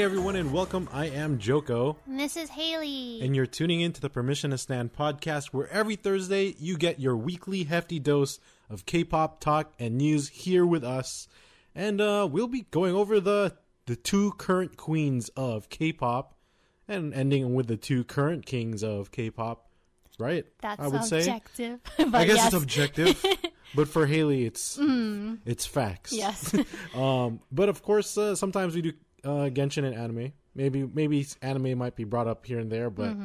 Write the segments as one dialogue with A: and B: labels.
A: Hey everyone, and welcome. I am Joco,
B: And This is Haley.
A: and you're tuning in to the Permission to Stan podcast, where every Thursday you get your weekly hefty dose of K-pop talk and news here with us. And uh, we'll be going over the the two current queens of K-pop, and ending with the two current kings of K-pop. Right?
B: That's
A: I would say.
B: objective.
A: I guess
B: yes.
A: it's objective, but for Haley, it's it's facts.
B: Yes.
A: Um, but of course, uh, sometimes we do uh, Genshin and anime. Maybe maybe anime might be brought up here and there, but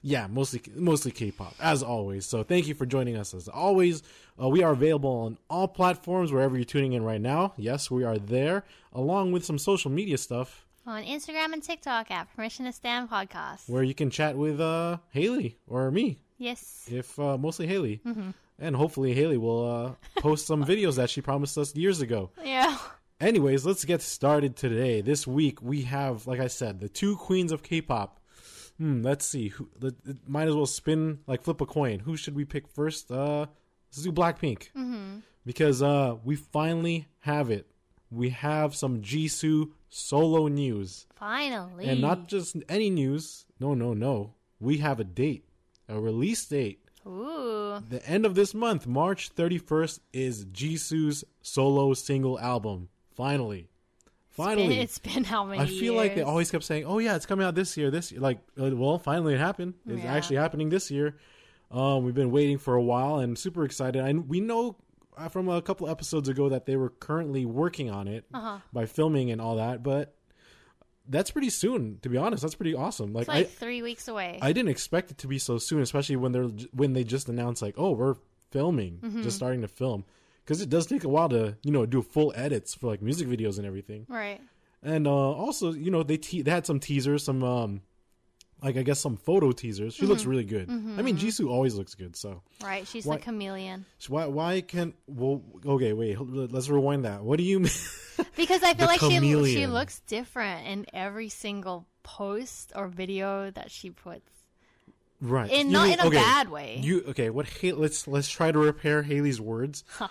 A: yeah, mostly mostly K-pop as always. So thank you for joining us as always. Uh, we are available on all platforms wherever you're tuning in right now. Yes, we are there, along with some social media stuff
B: On Instagram and TikTok at Permission to Stan Podcast.
A: where you can chat with uh, Haley or me,
B: Yes.
A: if uh, mostly Haley, and hopefully Haley will uh, post some videos that she promised us years ago.
B: Yeah.
A: Anyways, let's get started today. This week we have, like I said, the two queens of K-pop. Hmm, let's see. Who, let, it might as well spin like flip a coin. Who should we pick first? Uh, let's do Blackpink
B: Mm-hmm.
A: because uh, we finally have it. We have some Jisoo solo news,
B: Finally.
A: and not just any news. No, no, no. We have a date, a release date.
B: Ooh.
A: The end of this month, March 31st, is Jisoo's solo single album. Finally. Finally.
B: It's been how many
A: I feel like they always kept saying, "Oh yeah, it's coming out this year, this year." Like, uh, well, finally it happened. It's
B: Yeah.
A: actually happening this year. Um, we've been waiting for a while and super excited. And we know uh, from a couple episodes ago that they were currently working on it
B: Uh-huh.
A: by filming and all that, but that's pretty soon. To be honest, that's pretty awesome. Like,
B: It's like
A: I,
B: three weeks away.
A: I didn't expect it to be so soon, especially when they're when they just announced like, oh, we're filming,
B: Mm-hmm.
A: just starting to film, because it does take a while to you know do full edits for like music videos and everything.
B: right.
A: And uh, also, you know, they te- they had some teasers, some um, like I guess some photo teasers. She looks really good. I mean, Jisoo always looks good. So
B: Right. She's
A: Why-
B: the chameleon.
A: so why why can't well okay wait let's rewind that. What do you mean?
B: Because I feel like she she looks different in every single post or video that she puts.
A: Right? You
B: not in a
A: okay,
B: bad way.
A: You okay? What? Ha- let's let's try to repair Haley's words.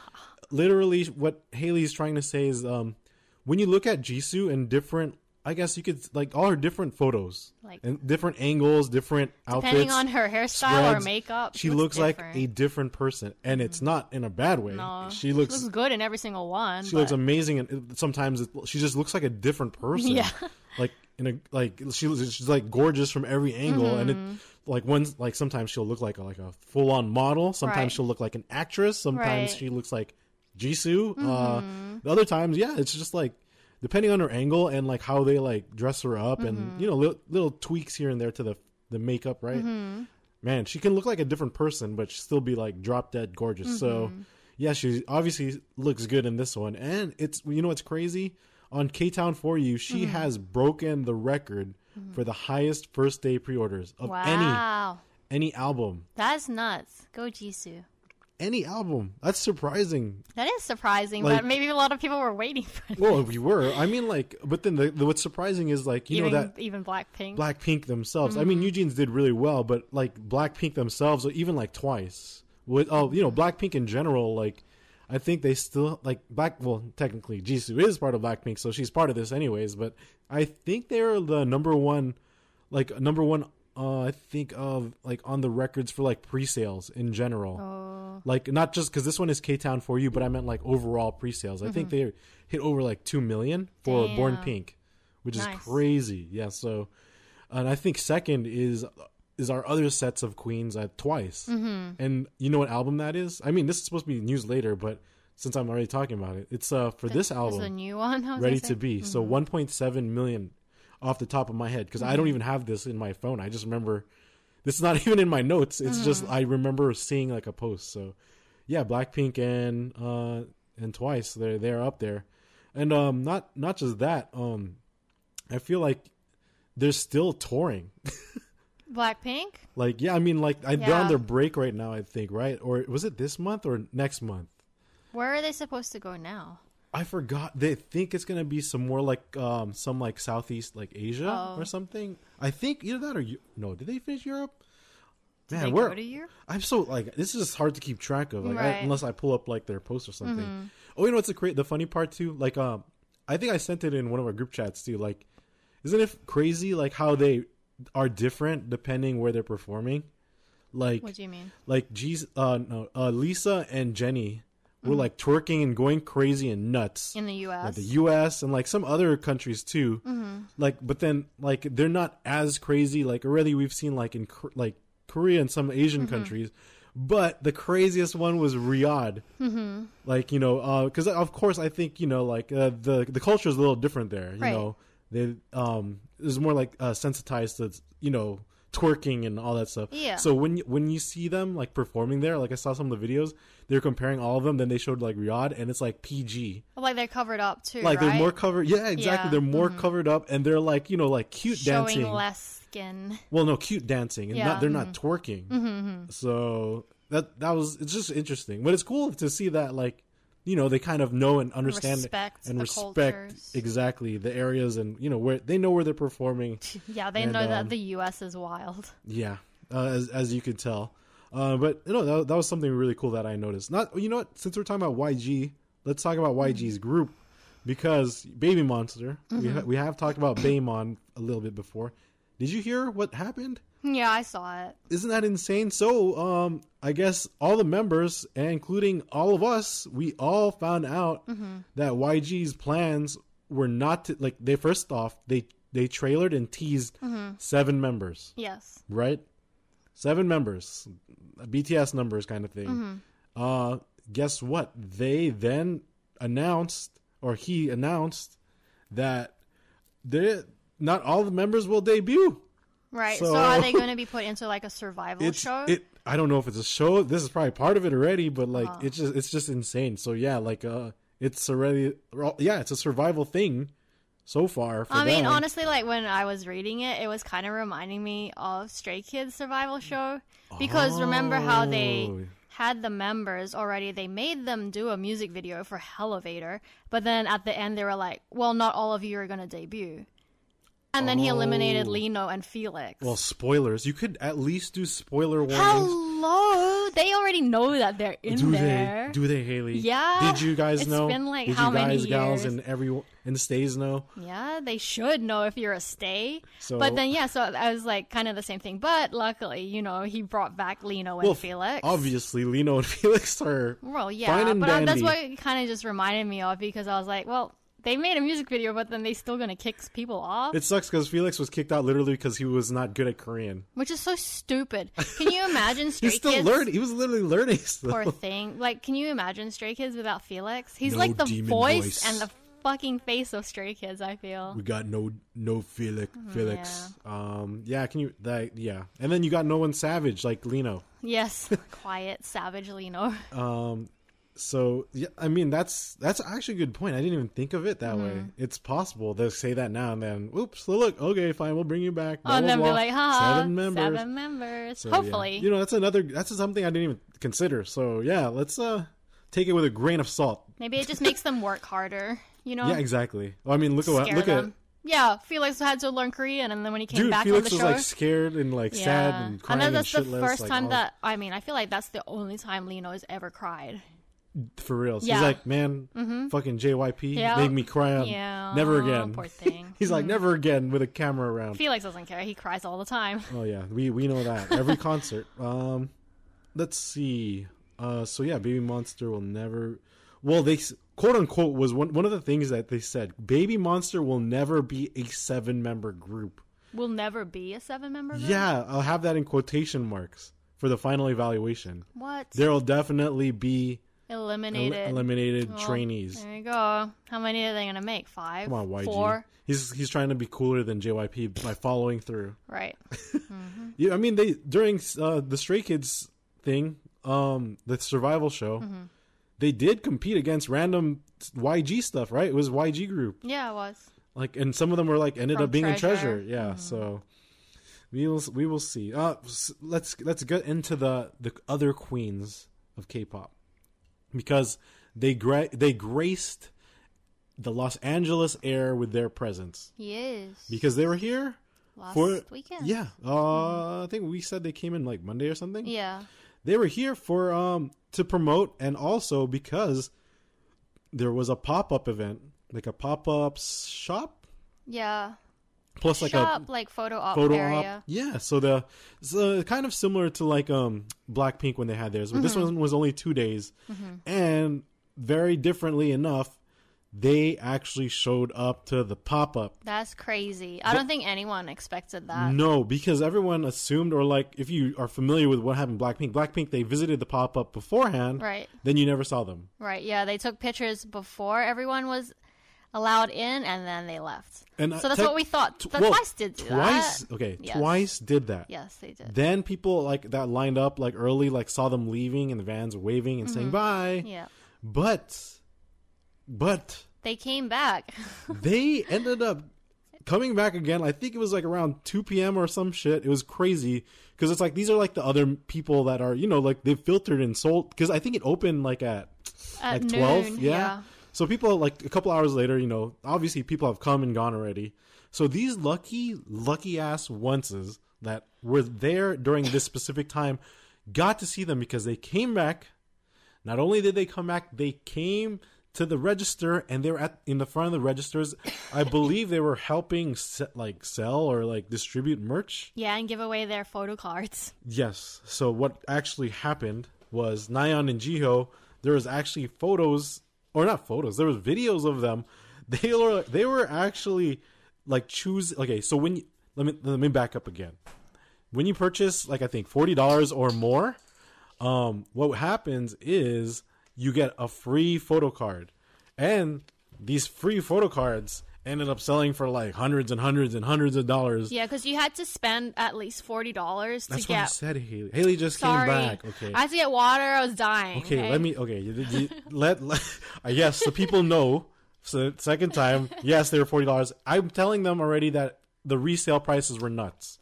A: Literally, what Haley's trying to say is, um, when you look at Jisoo and different, I guess you could like all her different photos,
B: Like-
A: and different angles, different
B: Depending
A: outfits.
B: on her hairstyle or makeup,
A: she
B: looks,
A: looks, like.
B: Mm-hmm.
A: a different person, and it's not in a bad way.
B: No,
A: she looks.
B: good in every single one.
A: she looks amazing, and sometimes it, she just looks like a different person.
B: Yeah.
A: like in a like she she's like gorgeous from every angle, and
B: Mm-hmm.
A: it like one like sometimes she'll look like a, like a full on model. Sometimes
B: Right.
A: she'll look like an actress. Sometimes
B: Right. Mm-hmm.
A: she looks like Jisoo. Uh, the other times, yeah, it's just like depending on her angle and like how they like dress her up,
B: Mm-hmm.
A: and you know little, little tweaks here and there to the the makeup, right?
B: Mm-hmm.
A: Man, she can look like a different person, but still be like drop dead gorgeous. So
B: Mm-hmm.
A: yeah, she obviously looks good in this one, and it's you know what's crazy on Ktown4u, she
B: Mm-hmm.
A: has broken the record for the highest first day pre-orders of
B: wow,
A: any any album,
B: that's nuts. Go Jisoo.
A: any album. That's surprising.
B: That is surprising,
A: Like-
B: but maybe a lot of people were waiting for it.
A: Well, we were. I mean, like, but then the, the what's surprising is like you
B: even,
A: know that
B: even Blackpink.
A: Blackpink themselves. I
B: Mm-hmm.
A: mean, Eugene's did really well, but like Blackpink themselves, or even like twice with oh, you know, Blackpink in general, like I think they still like Black. Well, technically, Jisoo is part of Blackpink, so she's part of this anyways. But I think they're the number one, like number one. Uh, I think of like on the records for like pre-sales in general.
B: oh,
A: Like not just because this one is Ktown4u, but I meant like overall pre-sales. I think they hit over like two million for Born
B: Mm-hmm.
A: Pink, which is crazy. Yeah. So, and I think second is is our other sets of Queens at twice. Mm-hmm. And you know what album that is? I mean, this is supposed to be news later, but since I'm already talking about it, it's uh for this
B: This is
A: album,
B: a new one.
A: Ready to. Be. So 1.7 million off the top of my head because I don't even have this in my phone. I just remember this is not even in my notes. It's just I remember seeing like a post. So yeah, Blackpink and uh and Twice they're they're up there, and um not not just that um I feel like they're still touring.
B: Blackpink.
A: like yeah, I mean like I, they're on their break right now. I think right or was it this month or next month?
B: Where are they supposed to go now?
A: I forgot. They think it's gonna be some more like um some like Southeast like Asia
B: Oh.
A: or something. I think either that or no. Did they finish Europe?
B: Did
A: Man,
B: they
A: we're
B: go to Europe?
A: I'm so like this is just hard to keep track of like
B: Right. Mm-hmm.
A: unless I pull up like their post or something. Oh, you know what's the cra- the funny part too? Like um, I think I sent it in one of our group chats too. Like, isn't it crazy like how they are different depending where they're performing? Like
B: What do you mean?
A: like G's uh no uh Lisa and Jenny were
B: Mm-hmm.
A: like twerking and going crazy and nuts
B: In the U.S.
A: like the U.S. and like some other countries too.
B: Mm-hmm.
A: Like, but then like they're not as crazy. Like already we've seen like in like Korea and some Asian
B: Mm-hmm.
A: countries, but the craziest one was Riyadh. Mm-hmm. Like you know, uh, because of course I think you know like uh, the the culture is a little different there. You
B: Right.
A: know, they um is more like uh, sensitized to you know twerking and all that stuff.
B: Yeah.
A: So when you, when you see them like performing there, like I saw some of the videos, they're comparing all of them. Then they showed like Riyadh, and it's like PG
B: like they're covered up too,
A: like
B: right?
A: they're more covered yeah exactly
B: Yeah, Mm-hmm.
A: they're more covered up and they're like you know like cute
B: showing
A: dancing
B: less skin.
A: well no cute dancing and
B: Yeah, Mm-hmm.
A: not they're not twerking so that that was it's just interesting but it's cool to see that like you know they kind of know and understand
B: Respect
A: and respect
B: cultures.
A: exactly the areas and you know where they know where they're performing.
B: Yeah, they
A: And,
B: know
A: um,
B: that the U.S. is wild.
A: yeah uh, as as you can tell. Uh, but you know that, that was something really cool that I noticed. Not you know what? Since we're talking about YG let's talk about YG's group. Because Baby Monster we ha- we have talked about Baymon a little bit before. Did you hear what happened
B: Yeah, I saw it.
A: isn't that insane? So, um, I guess all the members, including all of us, we all found out that YG's plans were not to like. They first off, they they trailered and teased seven members,
B: Yes.
A: right? Seven members, BTS numbers, kind of thing. Uh, guess what? They then announced, or he announced, that they not all the members will debut.
B: Right.
A: So-
B: So, are they going to be put into like a survival show?
A: it i don't know if it's a show this is probably part of it already but like
B: Uh-huh.
A: it's just it's just insane so yeah like uh it's already yeah it's a survival thing so far for
B: I mean,
A: them.
B: honestly, like when I was reading it, it was kind of reminding me of Stray Kids survival show because remember how they
A: Oh.
B: had the members already? They made them do a music video for Elevator, but then at the end they were like, "Well, not all of you are going to debut." And then he eliminated
A: Oh.
B: Lee Know and Felix.
A: well spoilers you could at least do spoiler warnings
B: Hello, they already know that they're in
A: do
B: there.
A: they do they haley
B: Yeah.
A: did you guys
B: It's
A: know
B: been, like,
A: did
B: how
A: you
B: many
A: guys gals and every and the stays know
B: Yeah, they should know if you're a stay.
A: So-
B: but then, yeah, so I was like kind of the same thing. But luckily, you know, he brought back Lee Know and
A: well
B: Felix.
A: obviously lee know and felix are
B: Well, yeah, but uh, that's what it kind of just reminded me of because I was like, well, they made a music video, but then they still gonna kick people off,
A: it sucks because felix was kicked out literally because he was not good at korean
B: which is so stupid. Can you imagine Stray
A: he's still
B: Kids?
A: learning he was literally learning still.
B: Poor thing. Like, can you imagine Stray Kids without Felix? He's
A: No
B: like the voice,
A: voice.
B: and the fucking face of Stray Kids. I feel.
A: We got no no Felix
B: Mm-hmm,
A: Felix. Um yeah, can you that yeah. And then you got no one savage like Lee Know.
B: Yes, quiet, savage Lee Know.
A: Um so yeah, I mean that's that's actually a good point. I didn't even think of it that way.
B: Mm-hmm.
A: It's possible they'll say that now and then. Oops, look, okay, fine, we'll bring you back. Blah,
B: and
A: blah,
B: then be
A: blah.
B: like, haha,
A: seven members.
B: Seven members.
A: So, yeah.
B: Hopefully.
A: You know, that's another that's something I didn't even consider. So yeah, let's uh take it with a grain of salt.
B: Maybe it just makes them work harder, you know?
A: Yeah, exactly. Well, I mean look at look
B: them.
A: at
B: Yeah, Felix had to learn Korean, and then when he came
A: Dude,
B: back
A: Felix
B: on the
A: was
B: show,
A: like scared and like
B: yeah,
A: sad and crying
B: then
A: and,
B: that's the first
A: like,
B: time
A: all-
B: that I mean, I feel like that's the only time Lee Know has ever cried.
A: For real.
B: Yeah.
A: He's like, man, fucking JYP
B: Yeah.
A: made me cry. On
B: Yeah,
A: never again.
B: poor thing.
A: He's like, never again with a camera around.
B: Felix doesn't care; he cries all the time.
A: oh yeah, we we know that every concert. Um, let's see. Uh, so yeah, Baby Monster will never. Well, they quote unquote was one one of the things that they said. Baby Monster will never be a seven member group.
B: Will never be a seven-member group.
A: Yeah, I'll have that in quotation marks for the final evaluation.
B: What?
A: There will definitely be el-
B: Eliminated.
A: eliminated
B: Well,
A: trainees.
B: There you go. How many are they gonna make? Five?
A: Come on, YG.
B: Four?
A: He's he's trying to be cooler than JYP by following through.
B: Right.
A: Yeah, I mean they during uh, the Stray Kids thing, um, the survival show,
B: Mm-hmm.
A: they did compete against random YG stuff, right? It was YG group,
B: Yeah, it was.
A: like, and some of them were like ended
B: From
A: up being in
B: Treasure.
A: Treasure. Yeah, so we will we will see. Uh, let's let's get into the the other queens of K-pop because they gra- they graced the Los Angeles air with their presence
B: Yes.
A: because they were here
B: Last
A: for
B: weekend.
A: yeah. Uh, I think we said they came in like Monday or something.
B: Yeah.
A: They were here for um to promote and also because there was a pop up event, like a pop up shop
B: Yeah.
A: Plus like
B: Shop,
A: a
B: like photo op
A: photo
B: area.
A: op. Yeah, so the so kind of similar to like um Blackpink when they had theirs, but this
B: Mm-hmm.
A: one was only two days, and very differently enough, they actually showed up to the pop up.
B: That's crazy. I don't think anyone expected that.
A: No, because everyone assumed, or like, if you are familiar with what happened, Blackpink, Blackpink, they visited the pop up beforehand,
B: Right.
A: Then you never saw them.
B: Right. Yeah, they took pictures before everyone was allowed in, and then they left.
A: And uh,
B: so that's
A: tech-
B: what we thought.
A: well,
B: Twice did
A: twice.
B: that.
A: Okay,
B: Yes.
A: twice did that.
B: Yes, they did.
A: Then people like that lined up like early, like saw them leaving in the vans, waving and saying bye.
B: Mm-hmm. Yeah.
A: But, but
B: They came back.
A: they ended up coming back again. I think it was like around 2 p.m. or some shit. It was crazy because it's like these are like the other people that are, you know, like they've filtered and sold. Because I think it opened like at
B: At
A: like 12.
B: noon,
A: yeah.
B: yeah.
A: So people like a couple hours later, you know, obviously people have come and gone already. So these lucky, lucky ass onces that were there during this specific time got to see them because they came back. Not only did they come back, they came to the register and they were at in the front of the registers. I believe they were helping se- like sell or like distribute merch.
B: yeah, and give away their photo cards.
A: Yes. So what actually happened was Nayeon and Jihyo. There was actually photos, or not photos. There was videos of them. They were they were actually like choose. Okay, so when you, let me let me back up again. When you purchase like I think forty dollars or more, um, what happens is you get a free photo card, and these free photo cards ended up selling for like hundreds and hundreds and hundreds of dollars.
B: Yeah, because you had to spend at least forty dollars to get
A: That's what I said, Haley. Haley just
B: Sorry,
A: came back. Okay.
B: I had to get water. I was dying.
A: Okay, let me. Okay, you, you, let, let uh, yes, so people know. So second time, yes, they were forty dollars. I'm telling them already that the resale prices were nuts,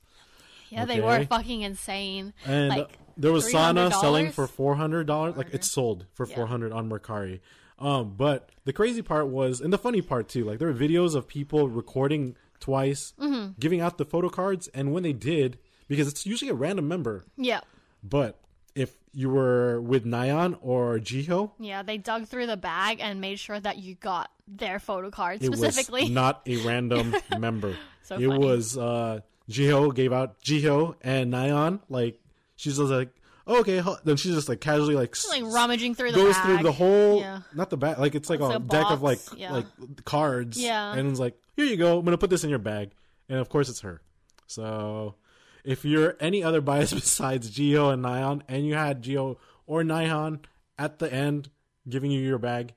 B: Yeah, they were fucking insane.
A: and
B: like
A: there was Sana
B: $300?
A: selling for four hundred dollars. Like it's sold for four hundred on Mercari. Um, but the crazy part was, and the funny part too, like there were videos of people recording twice,
B: Mm-hmm.
A: giving out the photo cards, and when they did, because it's usually a random member,
B: Yeah,
A: but if you were with Nayeon or Jihyo,
B: yeah. They dug through the bag and made sure that you got their photo card
A: it
B: specifically.
A: was not a random member.
B: So
A: it
B: funny.
A: was uh Jihyo gave out Jihyo and Nayeon. Like she's just like, oh, okay. Then she's just like casually like,
B: like rummaging through the
A: goes
B: bag.
A: through the whole
B: Yeah.
A: not the bag like it's like
B: It's
A: a
B: a
A: deck of like
B: yeah.
A: like cards.
B: Yeah.
A: and it's like here you go. I'm gonna put this in your bag, and of course it's her. So if you're any other bias besides Jihyo and Nayeon, and you had Jihyo or Nayeon at the end giving you your bag,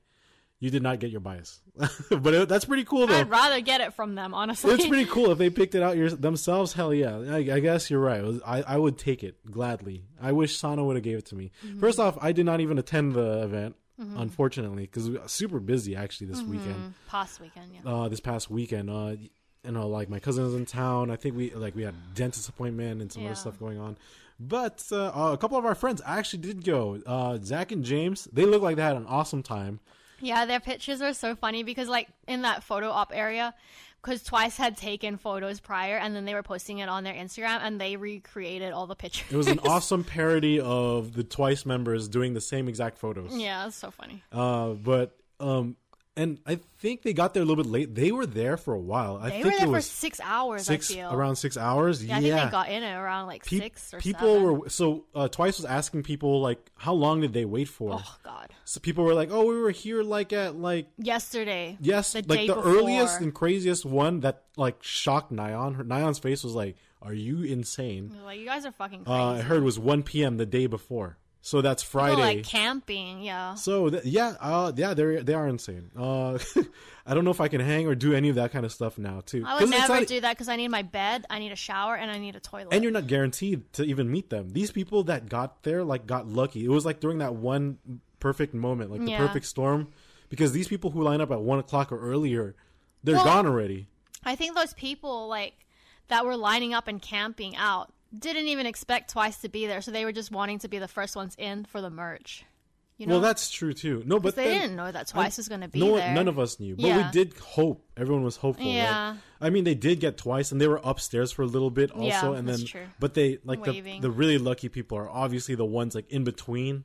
A: you did not get your bias. but it, that's pretty cool though.
B: I'd rather get it from them, honestly.
A: It's pretty cool if they picked it out your, themselves. Hell yeah! I, I guess you're right. Was- I, I would take it gladly. I wish Sana would have gave it to me.
B: Mm-hmm.
A: First off, I did not even attend the event, unfortunately, because we were super busy actually this
B: Mm-hmm.
A: weekend.
B: Past weekend, yeah.
A: Uh, this past weekend, uh, you know, like my cousin was in town. I think we like we had dentist appointment and some
B: Yeah.
A: other stuff going on. But uh, uh, a couple of our friends actually did go. Uh, Zach and James, they look like they had an awesome time.
B: Yeah, their pictures are so funny because, like, in that photo op area, because Twice had taken photos prior and then they were posting it on their Instagram and they recreated all the pictures.
A: It was an awesome parody of the Twice members doing the same exact photos.
B: yeah, it's so funny.
A: Uh, but um, and I think they got there a little bit late. They were there for a while. I
B: They
A: think
B: were there
A: it
B: for
A: was
B: six hours.
A: six
B: I feel.
A: around six hours.
B: yeah,
A: Yeah,
B: I think they got in at around like
A: Pe-
B: six or
A: people
B: seven.
A: were so uh, twice was asking people like how long did they wait for?
B: Oh God!
A: So people were like, oh, we were here like at like
B: Yesterday.
A: yes,
B: the
A: like the
B: before.
A: earliest and craziest one that like shocked Nayeon. Her, Nayeon's face was like, "Are you insane?"
B: Like you guys are fucking crazy.
A: Uh, I heard it was 1 p.m. the day before. So that's
B: People
A: Friday.
B: like camping, yeah.
A: So th- yeah, uh, yeah, they they are insane. Uh, I don't know if I can hang or do any of that kind of stuff now too.
B: I would never
A: not-
B: do that because I need my bed, I need a shower, and I need a toilet.
A: and you're not guaranteed to even meet them. These people that got there like got lucky. It was like during that one perfect moment, like the
B: Yeah.
A: perfect storm, because these people who line up at one o'clock or earlier, they're
B: Well-
A: gone already.
B: I think those people like that were lining up and camping out didn't even expect Twice to be there, so they were just wanting to be the first ones in for the merch. You know,
A: Well, that's true too. No, but
B: they
A: then-
B: didn't know that Twice was going to be
A: no
B: there.
A: none of us knew, but
B: Yeah.
A: we did hope. Everyone was hopeful. right?
B: Yeah.
A: I mean, they did get twice, and they were upstairs for a little bit also,
B: Yeah,
A: and then,
B: true.
A: but they like the
B: Waving.
A: the really lucky people are obviously the ones like in between,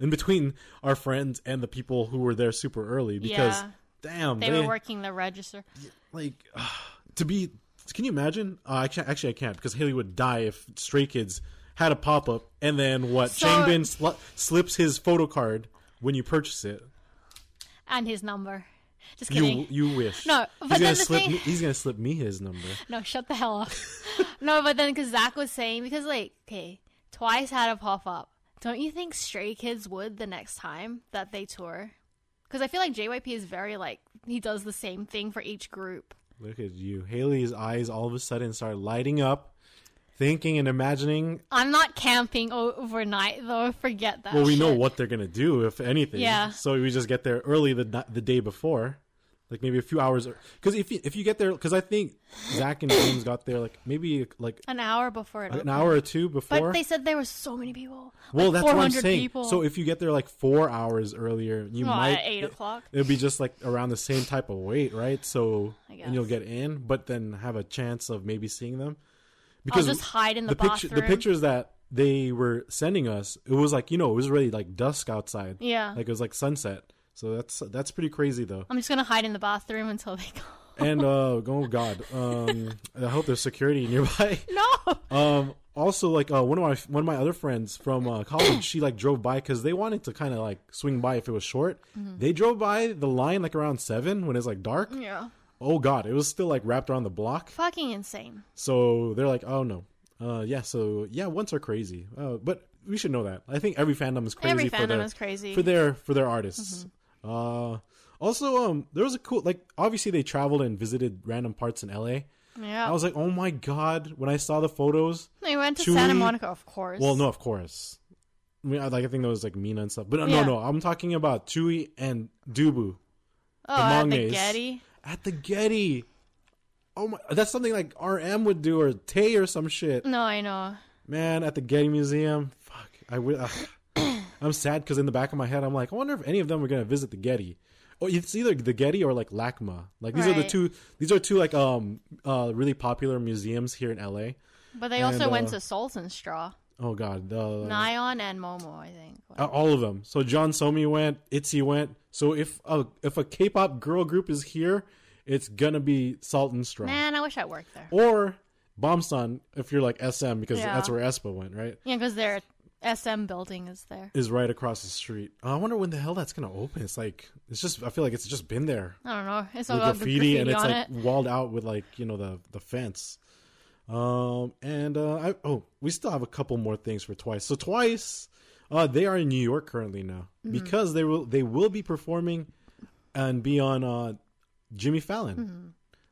A: in between our friends and the people who were there super early because
B: Yeah.
A: damn,
B: They were working the register.
A: like to be. Can you imagine? Uh, I can't, actually, I can't because Haley would die if Stray Kids had a pop up and then what?
B: So-
A: Changbin sl- slips his photo card when you purchase it.
B: and his number. Just kidding.
A: You you wish?
B: No,
A: he's
B: but
A: gonna
B: then the
A: slip.
B: thing-
A: Me, he's gonna slip me his number.
B: No, shut the hell up. no, but then because Zach was saying, because like, okay, Twice had a pop up. Don't you think Stray Kids would the next time that they tour? Because I feel like JYP is very like he does the same thing for each group.
A: Look at you. Haley's eyes all of a sudden start lighting up, thinking and imagining.
B: I'm not camping o- overnight though. Forget that.
A: Well, we know what they're gonna do, if anything.
B: Yeah.
A: So we just get there early the the day before, like maybe a few hours. Er, because if you, if you get there, because I think Zach and James got there like maybe like
B: an hour before it.
A: an
B: opened.
A: hour or two before.
B: But they said there were so many people.
A: well,
B: like
A: that's what I'm saying.
B: People.
A: So if you get there like four hours earlier, you
B: Well,
A: might
B: at eight o'clock.
A: It'll be just like around the same type of wait, right? So
B: I
A: and you'll get in, but then have a chance of maybe seeing them.
B: I'll just hide in the,
A: picture,
B: bathroom.
A: the pictures that they were sending us, it was like you know, it was really like dusk outside.
B: Yeah.
A: like it was like sunset. So that's that's pretty crazy though.
B: I'm just gonna hide in the bathroom until they go.
A: And uh, oh god, um, I hope there's security nearby.
B: No.
A: Um, also, like uh, one of my one of my other friends from uh, college, she like drove by because they wanted to kind of like swing by if it was short.
B: Mm-hmm.
A: They drove by the line like around seven when it's like dark.
B: Yeah.
A: Oh god, it was still like wrapped around the block.
B: Fucking insane.
A: So they're like, oh no, uh, yeah. So yeah, once are crazy, uh, but we should know that. I think every fandom is crazy.
B: Every
A: for
B: fandom
A: their,
B: is crazy. Mm-hmm.
A: for their for their artists. Uh, also, um, there was a cool like obviously they traveled and visited random parts in LA.
B: Yeah.
A: I was like, oh my god, when I saw the photos.
B: they went to
A: Chewie-
B: Santa Monica, of course.
A: Well, no, of course. I mean, I, like I think that was like Mina and stuff, but no,
B: Yeah.
A: no, no. I'm talking about Chewie and Dubu
B: Oh, at the Getty.
A: at the Getty. Oh my, that's something like RM would do or Tae or some shit.
B: No, I know.
A: Man, at the Getty Museum. Fuck, I would. Uh, I'm sad because in the back of my head, I'm like, I wonder if any of them are gonna visit the Getty. Oh, it's either the Getty or like LACMA. Like these are the two. These are two like um uh really popular museums here in LA.
B: But they also
A: And,
B: went
A: uh,
B: to and Straw,
A: Oh God, the
B: Nayeon, and Momo. I think.
A: Uh, all of them. So Jeon Somi went, Itzy went. So if a if a K-pop girl group is here, it's gonna be Salt and Straw
B: Man, I wish I worked there.
A: or Bombston if you're like SM because
B: Yeah.
A: that's where aespa went, right?
B: Yeah, because their SM building is there.
A: Is right across the street. I wonder when the hell that's gonna open. It's like it's just I feel like it's just been there
B: I don't know. It's all
A: graffiti,
B: graffiti,
A: and it's like
B: it.
A: walled out with like you know the the fence. Um and uh I oh we still have a couple more things for Twice. So Twice, uh they are in New York currently now
B: Mm-hmm.
A: because they will they will be performing and be on uh Jimmy Fallon.
B: Mm-hmm.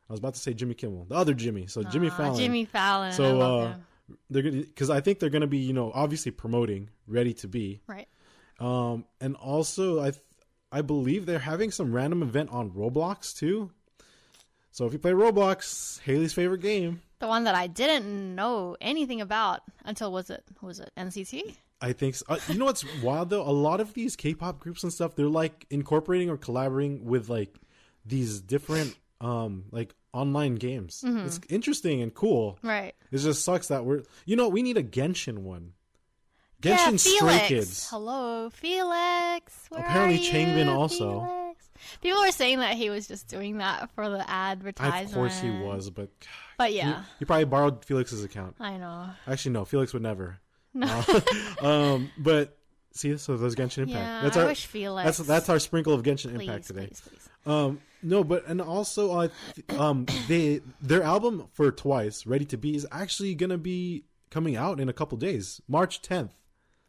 A: I was about to say Jimmy Kimmel, the other Jimmy. So Jimmy
B: Ah,
A: Fallon.
B: Jimmy Fallon.
A: So
B: I love him.
A: they're gonna because I think they're gonna be you know obviously promoting Ready to Be.
B: Right.
A: Um, and also I, th- I believe they're having some random event on Roblox too. So if you play Roblox, Haley's favorite game,
B: The one that I didn't know anything about until was it was it NCT?
A: I think. So. Uh, you know what's wild though? A lot of these K-pop groups and stuff, they're like incorporating or collaborating with like these different um like online games.
B: Mm-hmm.
A: It's interesting and cool.
B: Right.
A: It just sucks that we're. You know, we need a Genshin one.
B: yeah,
A: Genshin
B: Felix.
A: Stray Kids.
B: Hello, Felix. Where
A: Apparently
B: are you,
A: Changbin also.
B: Felix? People were saying that he was just doing that for the advertisement.
A: Of course he was, but
B: But yeah,
A: he probably borrowed Felix's account.
B: I know.
A: Actually, no. Felix would never. No. um, but see, so there's Genshin Impact.
B: Yeah,
A: that's
B: I
A: our
B: wish Felix.
A: that's that's our sprinkle of Genshin
B: please,
A: Impact today.
B: please, please.
A: Um, no, but and also, uh, um, they their album for Twice, Ready to Be, is actually gonna be coming out in a couple days, March 10th.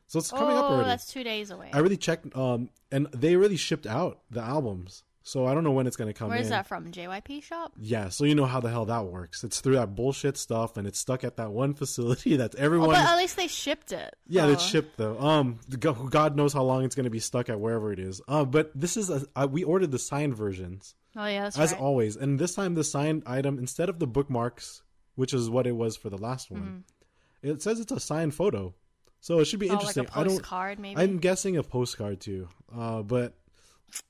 A: so it's coming up
B: oh,
A: already.
B: that's two days away.
A: I really checked, um, and they really shipped out the albums. So I don't know when it's gonna come
B: Where's
A: in.
B: that from? JYP shop?
A: Yeah, so you know how the hell that works. It's through that bullshit stuff, and it's stuck at that one facility that's
B: Oh,
A: everyone.
B: but at least they shipped it.
A: yeah,
B: oh.
A: it's shipped though. Um, God knows how long it's gonna be stuck at wherever it is. Uh, but this is a, uh, we ordered the signed versions
B: Oh yeah, that's
A: as
B: right.
A: always, and this time the signed item instead of the bookmarks, which is what it was for the last one, it says it's a signed photo. So it should be
B: Mm-hmm. oh,
A: interesting.
B: like a
A: I don't.
B: maybe.
A: I'm guessing a postcard too. Uh, but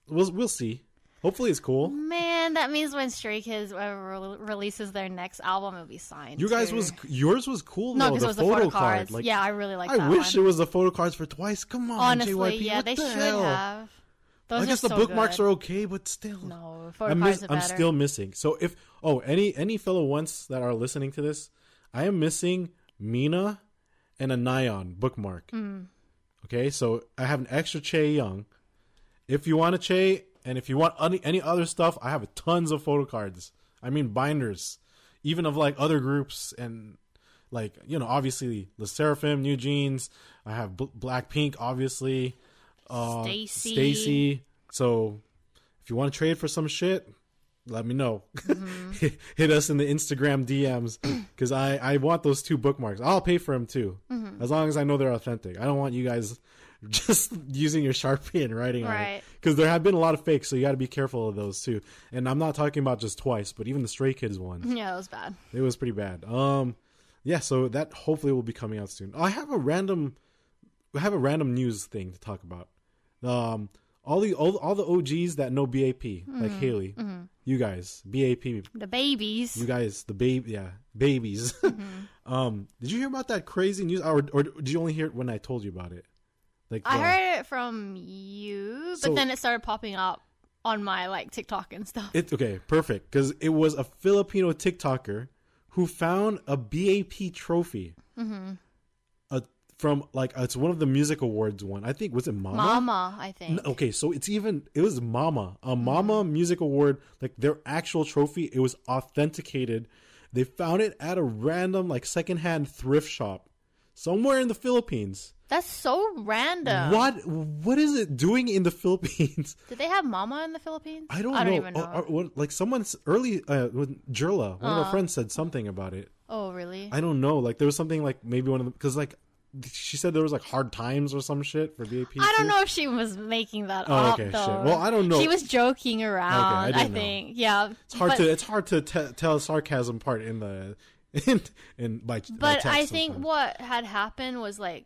A: we'll we'll see. Hopefully it's cool.
B: Man, that means when Stray Kids re- releases their next album, it'll be signed.
A: You guys
B: too.
A: was yours was cool
B: no,
A: though.
B: because
A: The
B: it was the
A: photo
B: photo
A: card.
B: cards.
A: Like,
B: yeah, I really like that.
A: I wish
B: one.
A: it was the photo cards for twice. Come on,
B: Honestly,
A: JYP,
B: yeah, they
A: the
B: should
A: hell?
B: have. Those
A: I guess the
B: so
A: bookmarks
B: good.
A: are okay, but still.
B: No, photo
A: I'm,
B: cards
A: miss,
B: are
A: I'm still missing. So if oh any any fellow ones that are listening to this, I am missing Mina and a Nayeon bookmark.
B: Hmm.
A: Okay, so I have an extra Chaeyoung. If you want a Che and if you want any, any other stuff, I have tons of photo cards. I mean binders, even of like other groups and like you know obviously the Sserafim, New Jeans. I have B- Blackpink, obviously. Uh,
B: STAYC.
A: STAYC. So if you want to trade for some shit, let me know.
B: Mm-hmm.
A: Hit us in the Instagram DMs because I, I want those two bookmarks. I'll pay for them too,
B: Mm-hmm.
A: as long as I know they're authentic. I don't want you guys just using your Sharpie and writing on it because there have been a lot of fakes, so you got to be careful of those too. And I'm not talking about just twice, but even the Stray Kids one,
B: Yeah, it was bad.
A: it was pretty bad. Um, yeah, so that hopefully will be coming out soon. I have a random, I have a random news thing to talk about. Um, all the all, all the OGs that know BAP, like Haley, you guys, BAP,
B: The babies.
A: you guys, the baby, yeah, babies. um, did you hear about that crazy news, or or did you only hear it when I told you about it? Like
B: I heard it from you, but
A: So-
B: then it started popping up on my like TikTok and stuff.
A: It okay, perfect. Because it was a Filipino TikToker who found a BAP trophy.
B: Mm-hmm.
A: Uh, from like it's one of the music awards one. I think was it Mama?
B: Mama, I think.
A: Okay, so it's even it was Mama, a
B: Mm-hmm.
A: Mama Music Award, like their actual trophy. It was authenticated. They found it at a random like secondhand thrift shop somewhere in the Philippines.
B: That's so random.
A: What what is it doing in the Philippines?
B: Did they have Mama in the Philippines?
A: I don't
B: I
A: know.
B: don't even know.
A: Or- or what- like someone's early, uh, when Jerla, one
B: Uh.
A: of our friends said something about it.
B: oh, really?
A: I don't know. Like there was something like maybe one of them because like she said there was like hard times or some shit for BAP.
B: I don't know if she was making that
A: Oh,
B: up
A: okay,
B: though.
A: shit. Well, I don't know.
B: She was joking around. Okay,
A: I, know.
B: think. Yeah.
A: It's hard
B: but,
A: to it's hard to te- tell sarcasm part in the in in by. by
B: But
A: text
B: I think
A: sometimes.
B: what had happened was like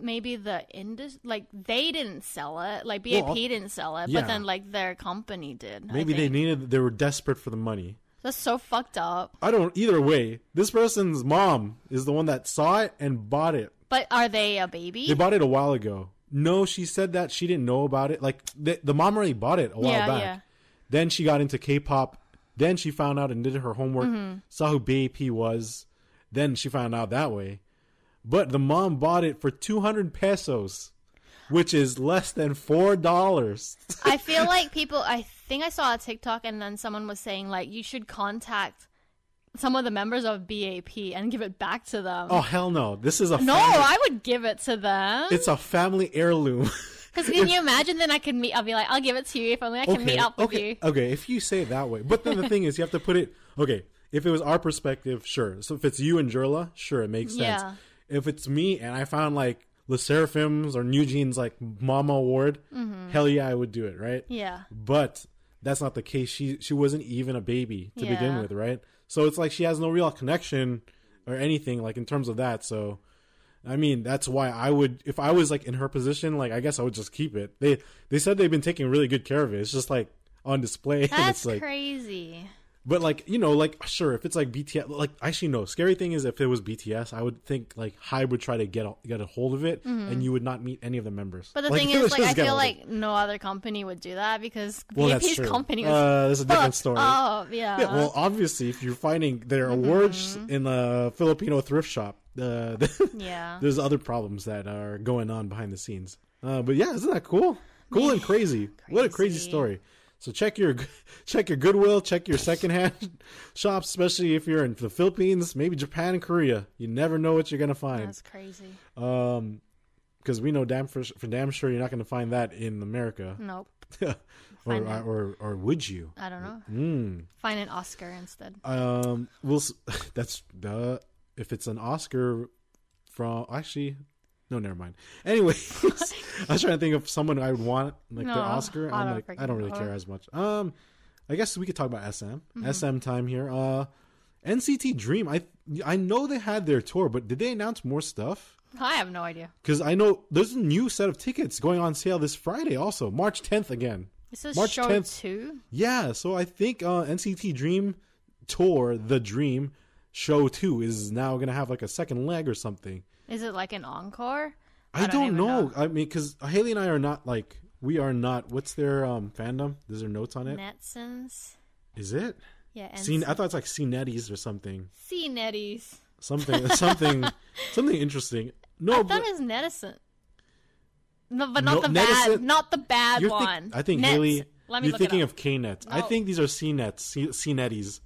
B: maybe the indus like they didn't sell it, like BAP
A: Well,
B: didn't sell it,
A: yeah.
B: but then like their company did.
A: Maybe they needed they were desperate for the money.
B: That's so fucked up.
A: I don't either way. This person's mom is the one that saw it and bought it.
B: But are they a baby?
A: They bought it a while ago. No, she said that she didn't know about it. Like the, the mom already bought it a while
B: Yeah,
A: back.
B: yeah.
A: Then she got into K-pop. Then she found out and did her homework.
B: Mm-hmm.
A: Saw who BAP was. Then she found out that way. But the mom bought it for 200 pesos, which is less than four dollars.
B: I feel like people. I think I saw a TikTok, and then someone was saying like you should contact some of the members of BAP and give it back to them.
A: oh hell no! This is a
B: no,
A: family-
B: I would give it to them.
A: it's a family heirloom.
B: Because can you imagine? Then I can meet. I'll be like, I'll give it to you if only I can meet up with
A: okay,
B: you.
A: Okay, if you say it that way. But then the thing is, you have to put it. Okay, if it was our perspective, sure. So if it's you and Jerla, sure, it makes sense.
B: Yeah.
A: If it's me and I found like Le Sserafims or New Jeans like Mama Award, hell yeah, I would do it, right?
B: Mm-hmm. Yeah.
A: But that's not the case. She she wasn't even a baby to begin with, right? So it's like she has no real connection or anything like in terms of that. So I mean, that's why I would if I was like in her position, like I guess I would just keep it. They they said they've been taking really good care of it. It's just like on display and
B: That's
A: it's like
B: crazy.
A: But like, you know, like sure, if it's like BTS like actually no, scary thing is if it was BTS, I would think like Hybe would try to get a, get a hold of it and you would not meet any of the members.
B: Mm-hmm. But the
A: Like,
B: thing is, like, I feel
A: hold of it.
B: like no other company would do that because
A: well, true.
B: company was
A: uh, that's a different story.
B: up. Yeah.
A: Yeah, well, obviously, if you're finding their
B: Mm-hmm.
A: awards in a Filipino thrift shop, uh,
B: Yeah.
A: there's other problems that are going on behind the scenes. Uh, but yeah, isn't that cool? Cool and crazy. What a crazy
B: Crazy.
A: story. So check your check your Goodwill, check your secondhand shops, especially if you're in the Philippines, maybe Japan and Korea. You never know what you're gonna find.
B: That's crazy.
A: Um, because we know damn for, for damn sure you're not going to find that in America,
B: Nope.
A: or, or or or would you?
B: I don't know.
A: Mm.
B: Find an Oscar instead.
A: Um, we'll that's uh, if it's an Oscar from actually. No, never mind. Anyway, I was trying to think of someone I would want like
B: No,
A: the Oscar.
B: I
A: I'm
B: don't
A: like, I don't really care as much. Um, I guess we could talk about SM.
B: Mm-hmm.
A: SM time here. Uh, NCT Dream. I I know they had their tour, but did they announce more stuff?
B: I have no idea.
A: Because I know there's a new set of tickets going on sale this Friday, also March 10th again.
B: This is
A: March
B: show
A: 10th.
B: two.
A: Yeah, so I think uh, NCT Dream Tour, The Dream Show 2 is now going to have like a second leg or something.
B: Is it like an encore?
A: I, don't,
B: even
A: know. I mean, because Haley and I are not like, we are not, what's their um, fandom? Is there notes on it?
B: Netsons.
A: Is it?
B: Yeah.
A: Scene, I thought it's like CNetties or something.
B: C netties.
A: Something, something, something interesting. No,
B: I
A: but
B: thought was Netison. No, but not
A: No,
B: the bad, not the bad
A: think-
B: one.
A: I think
B: Nets.
A: Haley,
B: Let me
A: you're thinking of KNet. I think these are CNets, C- CNetties.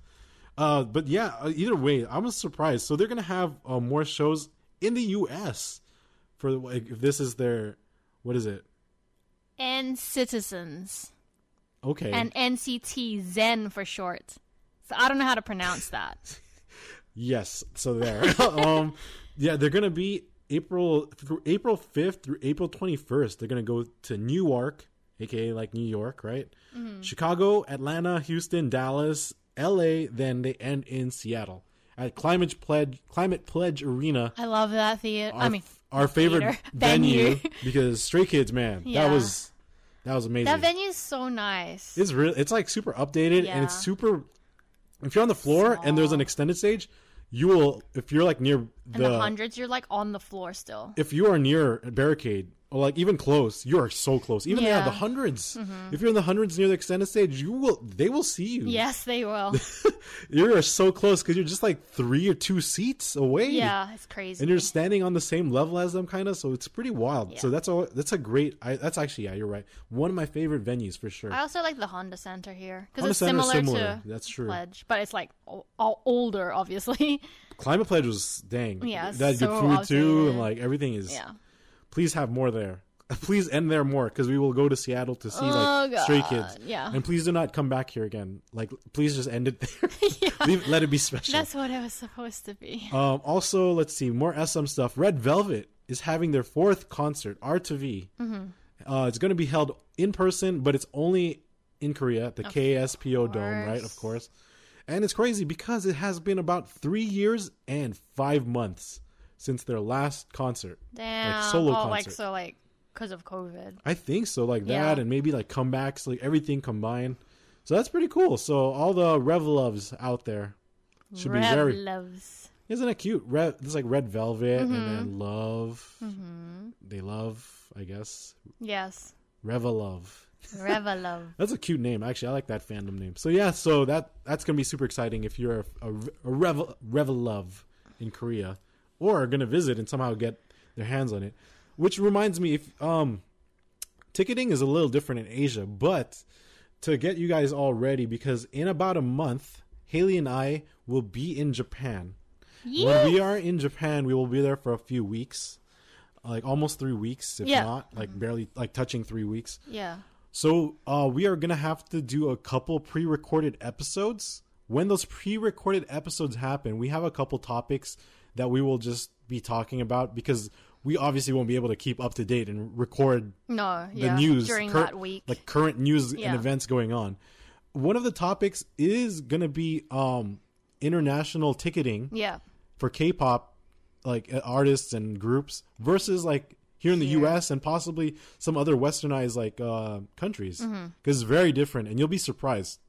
A: Uh, but yeah, uh, either way, I was surprised. So they're gonna have uh, more shows in the U.S. for like, if this is their, what is it?
B: and citizens
A: Okay,
B: and NCT Zen for short. So I don't know how to pronounce that.
A: yes. So there. um, yeah, they're gonna be April through April fifth through April twenty first. They're gonna go to Newark, aka like New York, right?
B: Mm-hmm.
A: Chicago, Atlanta, Houston, Dallas, L.A. Then they end in Seattle at Climate Pledge Climate Pledge Arena.
B: I love that theater.
A: Our,
B: I mean,
A: our favorite
B: theater.
A: venue, because Stray Kids, man,
B: Yeah.
A: that was that was amazing.
B: that venue is so nice.
A: it's real. It's like super updated and it's super. If you're on the floor and there's an extended stage, you will. If you're like near the,
B: the hundreds, you're like on the floor still.
A: if you are near a barricade like even close, you are so close. Even they have the
B: Yeah. Mm-hmm.
A: 100s If you're in the hundreds near the extended stage, you will. They will see you.
B: Yes, they will.
A: you are so close because you're just like three or two seats away.
B: yeah, it's crazy.
A: and you're standing on the same level as them, kind of. So it's pretty wild. So that's all. That's a great. I, that's actually yeah, you're right. One of my favorite venues for sure.
B: I also like the Honda Center here because it's
A: Center
B: similar,
A: similar.
B: to
A: That's true.
B: Pledge, but it's like o- older, obviously.
A: Climate Pledge was dang.
B: Yeah,
A: that had good
B: so
A: food too, and like everything is.
B: yeah.
A: Please have more there. Please end there more because we will go to Seattle to see like
B: Oh,
A: Stray Kids.
B: yeah.
A: and please do not come back here again. Like, please just end it there. Leave, let it be special.
B: That's what it was supposed to be.
A: Um, also, let's see more SM stuff. Red Velvet is having their fourth concert, R to V.
B: Mm-hmm.
A: Uh, it's going to be held in person, but it's only in Korea at the KSPO Dome, right? Of course. And it's crazy because it has been about three years and five months since their last concert,
B: Damn.
A: like solo
B: oh,
A: concert.
B: like so, like because of COVID.
A: I think so, like
B: Yeah.
A: that, and maybe like comebacks, like everything combined. So that's pretty cool. So all the Rev loves out there should
B: Rev
A: be very
B: loves.
A: isn't it cute? Red, it's like red velvet and
B: Mm-hmm.
A: then love. They love, I guess.
B: Yes,
A: Reva love.
B: Reva love.
A: That's a cute name. Actually, I like that fandom name. So yeah, so that that's gonna be super exciting if you're a, a, a Reva Reva love in Korea, or are gonna visit and somehow get their hands on it. Which reminds me, if um, ticketing is a little different in Asia, but to get you guys all ready, because in about a month, Haley and I will be in Japan. When we are in Japan, we will be there for a few weeks, like almost three weeks, if
B: Yeah.
A: not like barely like touching three weeks.
B: Yeah.
A: So uh, we are gonna have to do a couple pre-recorded episodes. When those pre-recorded episodes happen, we have a couple topics that we will just be talking about because we obviously won't be able to keep up to date and record
B: No.
A: the
B: yeah.
A: news
B: during
A: cur-
B: that week.
A: like current news
B: Yeah.
A: and events going on. One of the topics is gonna be um, international ticketing
B: yeah.
A: for K-pop, like uh, artists and groups, versus like here in the
B: Here.
A: U.S. and possibly some other westernized like uh, countries, because
B: Mm-hmm.
A: it's very different, and you'll be surprised.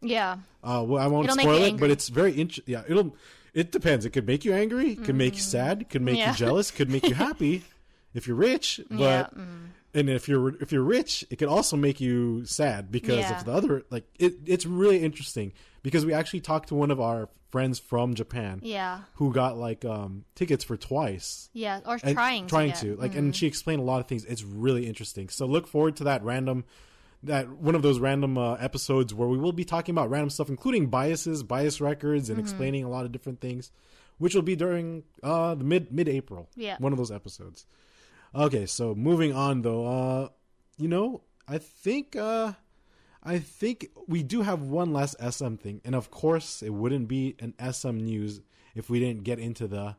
B: Yeah.
A: Uh, well, I won't
B: It'll
A: spoil it, but it's very interesting yeah. It'll it depends. It could make you angry, it could make you sad, it could make
B: Mm. Yeah.
A: you jealous, it could make you happy if you're rich, but.
B: Yeah, mm.
A: And if you're if you're rich, it could also make you sad because
B: Yeah.
A: of the other like it. It's really interesting because we actually talked to one of our friends from Japan
B: Yeah.
A: who got like um tickets for twice
B: Yeah. Or trying.
A: trying
B: to,
A: like and she explained a lot of things it's really interesting so look forward to that random that one of those random uh, episodes where we will be talking about random stuff including biases bias records
B: Mm-hmm.
A: and explaining a lot of different things which will be during uh the mid mid april
B: Yeah.
A: one of those episodes Okay, so moving on though, uh, you know, I think uh, I think we do have one last SM thing, and of course, it wouldn't be an SM news if we didn't get into the.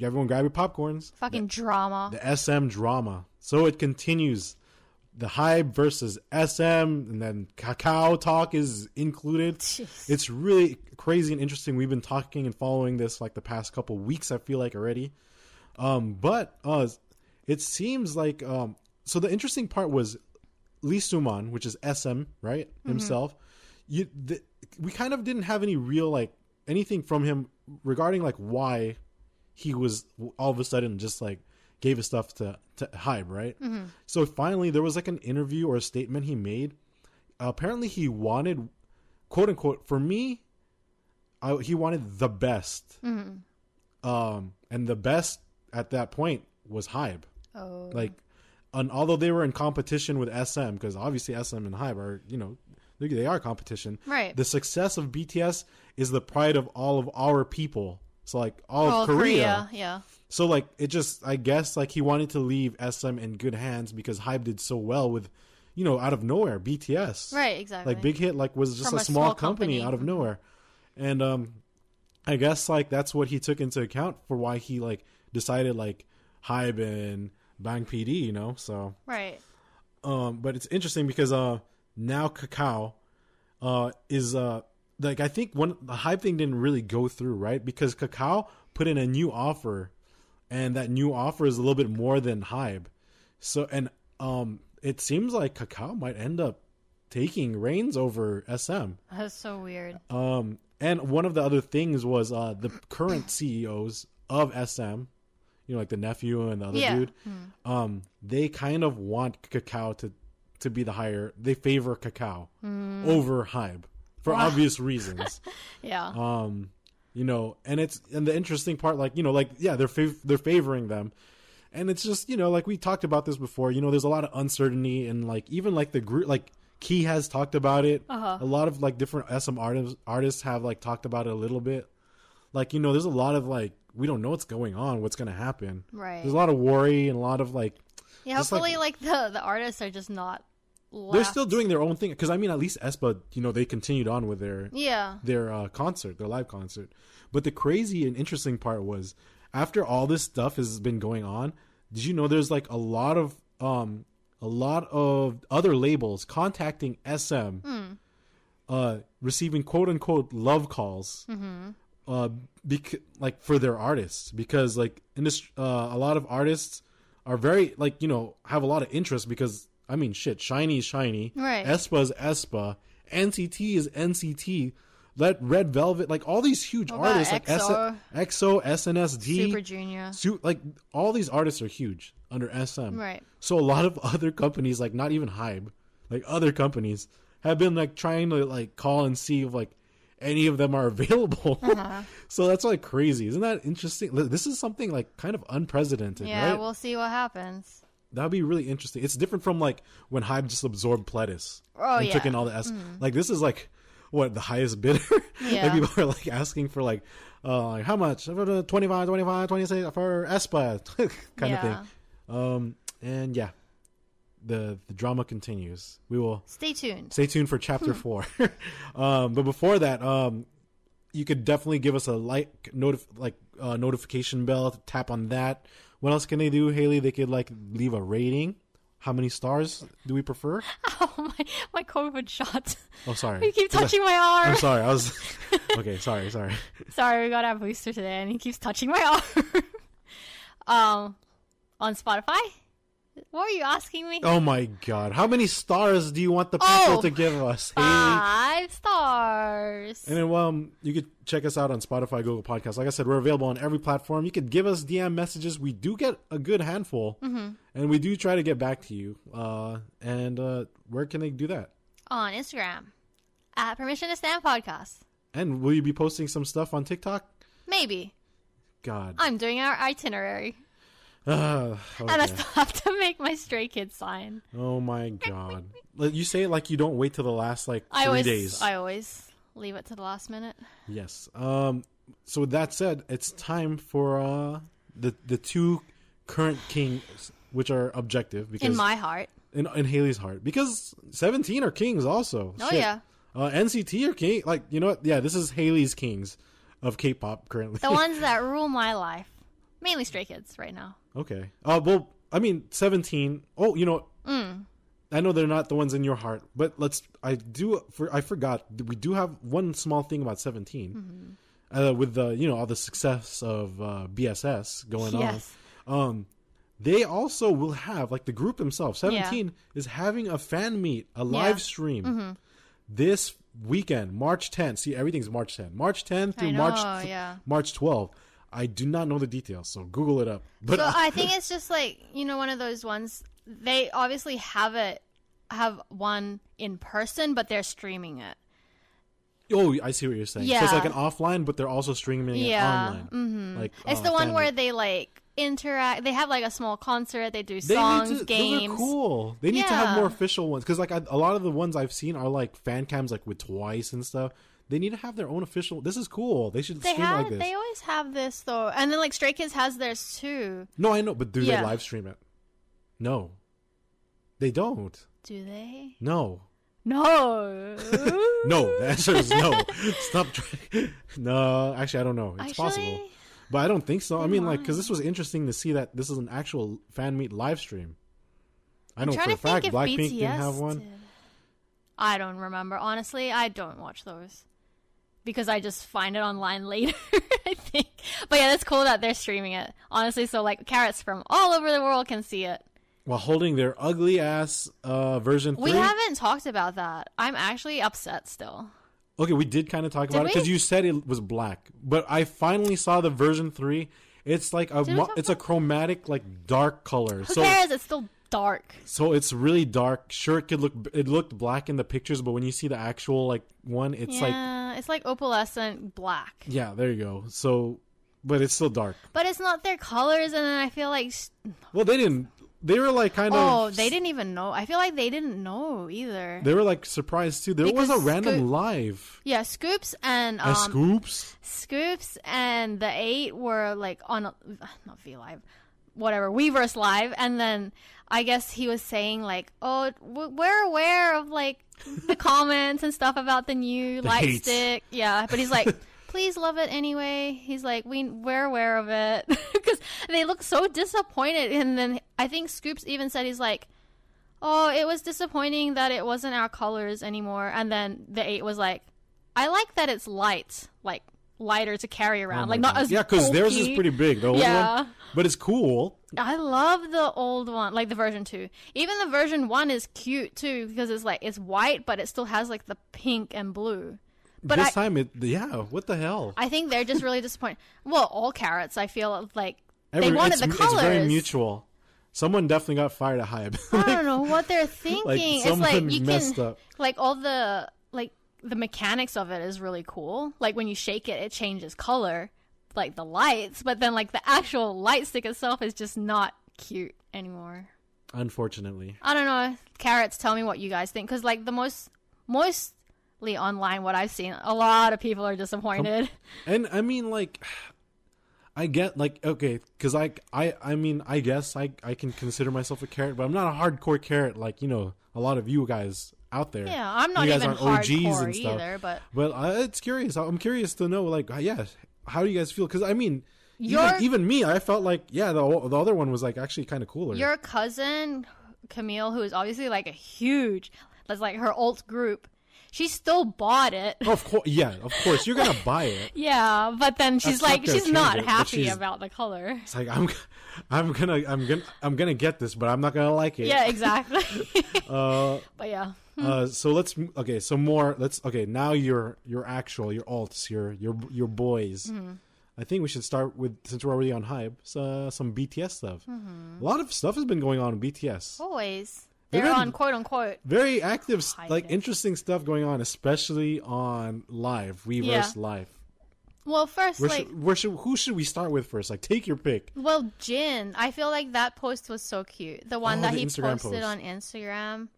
A: Everyone, grab your popcorns.
B: Fucking drama.
A: The SM drama. So it continues. The Hybe versus SM, and then Kakao talk is included.
B: Jeez.
A: It's really crazy and interesting. We've been talking and following this like the past couple weeks. I feel like already. Um, but uh, it seems like um, so. The interesting part was Lee Soo-man, which is SM, right himself. You, the, we kind of didn't have any real like anything from him regarding like why he was all of a sudden just like gave his stuff to to Hybe, right? So finally, there was like an interview or a statement he made. apparently, he wanted, quote unquote, for me, I, he wanted the best, um, and the best at that point was Hybe.
B: oh.
A: Like, and although they were in competition with SM, because obviously SM and Hybe are, you know, they, they are competition.
B: Right.
A: The success of BTS is the pride of all of our people. So like all
B: Oh,
A: of Korea.
B: Yeah.
A: So like it just I guess like he wanted to leave SM in good hands because Hybe did so well with, you know, out of nowhere BTS.
B: Right. Exactly.
A: Like Big Hit like was just a,
B: a
A: small,
B: small
A: company,
B: company.
A: out of nowhere, and um, I guess like that's what he took into account for why he like decided like Hybe and Bang PD, you know. So
B: Right.
A: um, but it's interesting because uh now Kakao uh is uh like I think one the Hybe thing didn't really go through right because Kakao put in a new offer, and that new offer is a little bit more than Hybe, so and um it seems like Kakao might end up taking reins over SM.
B: That's so weird.
A: Um, and one of the other things was uh, the current CEOs of SM, you know, like the nephew and the other
B: Yeah.
A: dude. Um, they kind of want Kakao to to be the higher. They favor Kakao over Hybe for obvious reasons.
B: Yeah.
A: Um, you know, and it's and the interesting part, like you know, like yeah, they're fav- they're favoring them. And it's just you know like we talked about this before. You know, there's a lot of uncertainty and like even like the group like Key has talked about it.
B: Uh-huh.
A: A lot of like different SM artists artists have like talked about it a little bit. Like you know, there's a lot of like we don't know what's going on, what's gonna happen.
B: right.
A: There's a lot of worry and a lot of like
B: yeah.
A: just like-
B: Hopefully, like, the the artists are just not. Left.
A: they're still doing their own thing. Because I mean, at least aespa, you know, they continued on with their
B: Yeah.
A: their uh, concert, their live concert. But the crazy and interesting part was after all this stuff has been going on, did you know there's like a lot of um a lot of other labels contacting SM uh receiving quote unquote love calls uh bec- like for their artists because like in this uh a lot of artists are very like you know have a lot of interest because I mean shit SHINee is SHINee
B: Right.
A: aespa is aespa NCT is NCT let Red Velvet like all these huge
B: What
A: artists like
B: EXO?
A: EXO SNSD
B: Super Junior.
A: Su- like all these artists are huge under SM.
B: Right.
A: So a lot of other companies, like not even Hybe, like other companies, have been like trying to like call and see if like any of them are available.
B: Uh-huh.
A: so that's like crazy. Isn't that interesting? This is something like kind of unprecedented,
B: Yeah.
A: right?
B: We'll see what happens.
A: That'd be really interesting. It's different from like when Hybe just absorbed Pledis
B: Oh,
A: and took in all the S. Like this is like what the highest bidder.
B: Yeah.
A: like people are like asking for like uh like how much? The 25, 25, 26 for aespa kind of thing. Um, and yeah, the the drama continues. We will
B: Stay tuned.
A: stay tuned for chapter four. um, but before that, um, you could definitely give us a like notif- like uh, notification bell. Tap on that. What else can they do, Haley? They could like leave a rating. How many stars do we prefer?
B: Oh my! My COVID shot.
A: Oh, sorry.
B: You keep touching my arm.
A: I'm sorry. I was okay. Sorry. Sorry.
B: Sorry, we got our booster today, and he keeps touching my arm. um, on Spotify. What are you asking me?
A: Oh my God! How many stars do you want the people
B: Oh,
A: to give us, Haley?
B: Five stars.
A: And then, um, you could check us out on Spotify, Google Podcasts. Like I said, we're available on every platform. You could give us DM messages. We do get a good handful,
B: Mm-hmm.
A: and we do try to get back to you. Uh, and uh, where can they do that?
B: on Instagram at Permission to Stan Podcast.
A: And will you be posting some stuff on TikTok?
B: Maybe
A: God,
B: I'm doing our itinerary,
A: Ah,
B: and I still have to make my Stray Kids sign.
A: oh my God! You say it like you don't wait till the last like three
B: I always,
A: days.
B: I always leave it to the last minute.
A: Yes. Um. So with that said, it's time for uh the the two current kings which are objective because
B: In my heart.
A: in, in Haley's heart because 17 are kings also.
B: Oh
A: Shit.
B: yeah.
A: Uh, NCT are king. Like you know what? Yeah, this is Haley's kings of K-pop currently.
B: The ones that rule my life. Mainly stray kids right now.
A: okay. Uh, well, I mean 17. Oh, you know.
B: Mm.
A: I know they're not the ones in your heart, but let's. I do. For I forgot. We do have one small thing about 17.
B: Mm-hmm.
A: Uh, with the you know all the success of uh, BSS going
B: Yes.
A: on. Um, they also will have like the group themselves. Seventeen is having a fan meet, a live stream
B: Mm-hmm.
A: this weekend, March 10th. See, everything's March 10th. March 10th through
B: I
A: March
B: know, yeah.
A: March 12th. I do not know the details, so Google it up. But
B: So I think it's just like you know one of those ones. They obviously have it, have one in person, but they're streaming it.
A: oh, I see what you're saying. So it's like an offline, but they're also streaming
B: Yeah,
A: it online. Like
B: It's
A: uh,
B: the one where
A: meet.
B: they like interact. They have like a small concert. They do songs,
A: need to,
B: games.
A: Cool. They need to have more official ones because like I, a lot of the ones I've seen are like fan cams, like with Twice and stuff. They need to have their own official. This is cool. They should
B: They
A: stream
B: have.
A: like this.
B: they always have this though, and then like Stray Kids has theirs too.
A: No, I know, but do they live stream it? No, they don't.
B: Do they?
A: No.
B: No.
A: No, the answer is no. Stop trying. No, actually, I don't know. It's possible, but I don't think so. I mean, like, because this was interesting to see that this is an actual fan meet live stream. I
B: I'm
A: know
B: trying
A: for a
B: to think
A: fact Blackpink
B: BTS
A: didn't have one.
B: did. I don't remember. Honestly, I don't watch those because I just find it online later. I think, but yeah, that's cool that they're streaming it. Honestly, so like carats from all over the world can see it.
A: While holding their ugly ass uh, version
B: We haven't talked about that. I'm actually upset still.
A: Okay, we did kind of talk
B: Did
A: about it because you said it was black, but I finally saw the version three. It's like a mo- it's a chromatic like dark color.
B: Who
A: so
B: cares? It's still dark.
A: so it's really dark. Sure, it could look it looked black in the pictures, but when you see the actual like one, it's like
B: yeah, it's like opalescent black.
A: yeah, there you go. So, but it's still dark.
B: But it's not their colors, and then I feel like,
A: Well, they didn't. They were like kind of.
B: oh, they didn't even know. I feel like they didn't know either.
A: They were like surprised too. There was a random
B: Scoop-
A: live.
B: Yeah, S.Coups and um,
A: Uh, S.Coups.
B: S.Coups and The8 were like on a, not V Live, whatever Weverse Live, and then I guess he was saying like, oh, we're aware of like the comments and stuff about the new
A: The
B: light
A: hate.
B: stick, yeah, but he's like. Please love it anyway. He's like, we we're aware of it because they look so disappointed. And then I think S.Coups even said he's like, oh, it was disappointing that it wasn't our colors anymore. And then The8 was like, I like that it's light, like lighter to carry
A: Oh
B: around,
A: my
B: like not
A: God.
B: as
A: yeah, because theirs is pretty big. The old
B: Yeah.
A: one, but it's cool.
B: I love the old one, like the version two. Even the version one is cute too because it's like it's white, but it still has like the pink and blue. But
A: this
B: I,
A: time, it yeah. What the hell?
B: I think they're just really disappointed. Well, all carats, I feel like
A: Every-
B: they wanted
A: it's,
B: the
A: It's
B: colors.
A: very mutual. Someone definitely got fired at Hybe.
B: I don't know what they're thinking. it's like you
A: messed
B: can
A: up.
B: like all the like the mechanics of it is really cool. Like when you shake it, it changes color, like the lights. But then like the actual light stick itself is just not cute anymore.
A: Unfortunately,
B: I don't know. Carats, tell me what you guys think. Because like the most mostly online, what I've seen, a lot of people are disappointed.
A: Um, and I mean, like, I get like okay, because I, I, I mean, I guess I, I can consider myself a carat, but I'm not a hardcore carat like you know a lot of you guys out there.
B: yeah, I'm not
A: You guys
B: even
A: aren't OGs
B: hardcore
A: and stuff.
B: either. But
A: But uh, it's curious. I'm curious to know, like, yeah, how do you guys feel? Because I mean, even, even me, I felt like, yeah, the the other one was like actually kind of cooler.
B: Your cousin Camille, who is obviously like a huge, that's like her alt group. She still bought it.
A: Oh, of course, yeah, of course, you're gonna buy it.
B: Yeah, but then she's
A: That's
B: like,
A: gonna
B: she's not
A: it,
B: happy
A: she's-
B: about the color.
A: It's like I'm, I'm gonna, I'm gonna, I'm gonna get this, but I'm not gonna like it.
B: Yeah, exactly.
A: Uh,
B: but yeah,
A: uh, so let's okay. So more. Let's okay. Now your your actual your alts your your your boys.
B: Mm-hmm.
A: I think we should start with since we're already on Hybe. So, some BTS stuff.
B: Mm-hmm.
A: A lot of stuff has been going on in BTS.
B: always
A: They've
B: they're on quote unquote.
A: very active, like
B: it.
A: interesting stuff going on, especially on live, Weverse
B: Yeah.
A: live.
B: Well, first,
A: Where,
B: like,
A: should, where should who should we start with first? Like, take your pick.
B: well, Jin, I feel like that post was so cute. The one
A: Oh,
B: that
A: the
B: he
A: Instagram
B: posted
A: post.
B: on Instagram,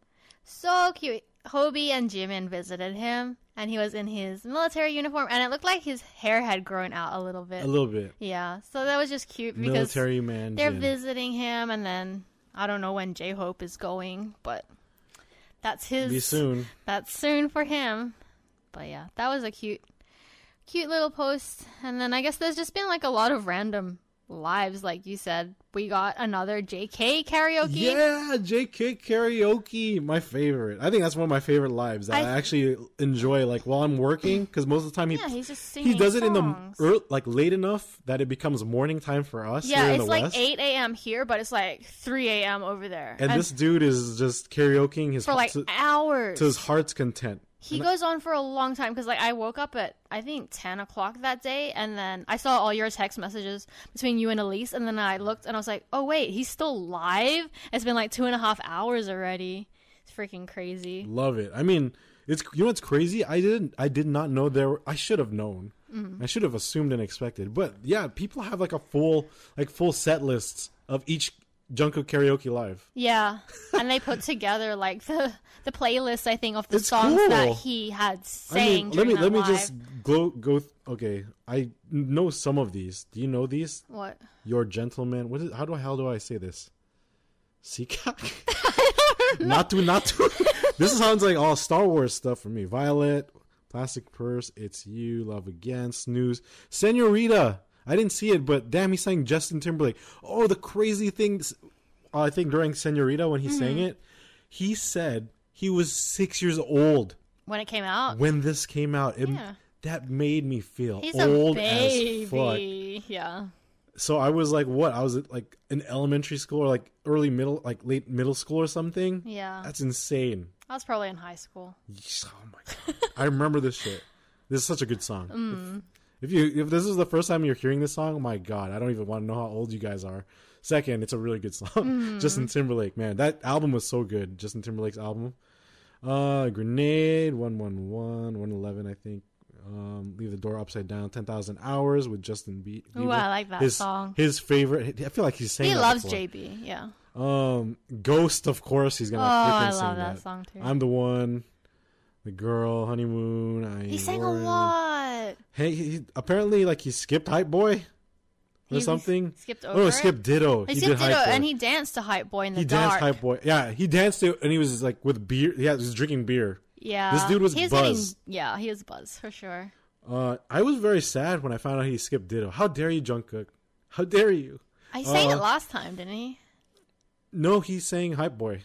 B: so cute. Hobi and Jimin visited him, and he was in his military uniform, and it looked like his hair had grown out a little bit.
A: A little bit
B: Yeah, so that was just cute because
A: military man.
B: they're visiting him, and then I don't know when J Hope is going, but that's his.
A: Be soon.
B: That's soon for him. But yeah, that was a cute, cute little post. And then I guess there's just been like a lot of random lives, like you said. We got another JK karaoke.
A: Yeah, JK karaoke, my favorite. I think that's one of my favorite lives that I,
B: I-
A: actually enjoy. Like while I'm working, because most of the time he
B: Yeah, he's just singing
A: he does it in the
B: songs.
A: ear like late enough that it becomes morning time for us.
B: Yeah,
A: here in
B: it's
A: the
B: like
A: West.
B: 8 a.m. here, but it's like 3 a.m. over there.
A: and, this dude is just karaokeing his
B: for like
A: to,
B: hours.
A: to his heart's content.
B: He goes on for a long time because, like, I woke up at I think ten o'clock that day, and then I saw all your text messages between you and Elise, and then I looked and I was like, "Oh wait, he's still live." It's been like two and a half hours already. It's freaking crazy.
A: Love it. I mean, it's you know what's crazy? I didn't. I did not know there. Were, I should have known.
B: Mm-hmm.
A: I should have assumed and expected. But yeah, people have like a full like full set lists of each Jungkook karaoke live.
B: Yeah, and they put together like the the playlist. I think of the
A: It's
B: songs that he had
A: I mean, let me let me just go go. th- Okay, I know some of these. Do you know these?
B: what?
A: Your gentleman. What is? How do how do I say this? Seekak. not to not to. this sounds like all Star Wars stuff for me. Violet, Plastic Purse, It's You, Love Again, Snooze, Senorita. I didn't see it, but damn, he sang Justin Timberlake. Oh, the crazy things. I think during Senorita when he sang
B: Mm-hmm.
A: it, he said he was six years old
B: When it came out,
A: when this came out. It,
B: Yeah.
A: That made me feel
B: he's
A: old as fuck.
B: Yeah.
A: So I was like, what? I was like in elementary school or like early middle, like late middle school or something.
B: Yeah.
A: That's insane.
B: I was probably in high school.
A: Oh my god, I remember this shit. This is such a good song.
B: Mm.
A: If, you if this is the first time you're hearing this song, oh my god, I don't even want to know how old you guys are. Second, it's a really good song.
B: Mm.
A: Justin Timberlake, man, that album was so good. Justin Timberlake's album. Uh, Grenade, 111, 111, I think. Um, Leave the Door Upside Down, 10,000 Hours with Justin Be- Bieber.
B: Ooh, I like that
A: his,
B: song.
A: His favorite. I feel like he's saying
B: He
A: that
B: loves
A: before.
B: JB. Yeah.
A: Um, Ghost, of course, he's
B: Oh,
A: gonna. Oh, I
B: love that song too.
A: I'm the one, the girl, honeymoon. I
B: he sang a lot.
A: Hey, he, apparently, like he skipped Hype Boy or
B: He
A: something.
B: skipped
A: Oh,
B: over
A: no,
B: it?
A: skip Ditto.
B: He,
A: He,
B: skipped
A: did
B: it,
A: Hype Boy.
B: and he danced to Hype Boy in the
A: he
B: dark.
A: danced Hype Boy. Yeah, he danced it, and he was like with beer. Yeah, he was drinking beer.
B: Yeah,
A: This dude was
B: he was
A: buzzed.
B: Getting, yeah, he was buzz for sure.
A: Uh, I was very sad when I found out he skipped Ditto. How dare you, Jungkook? How dare you?
B: I sang
A: Uh,
B: it last time, didn't he?
A: No, he's saying Hype Boy.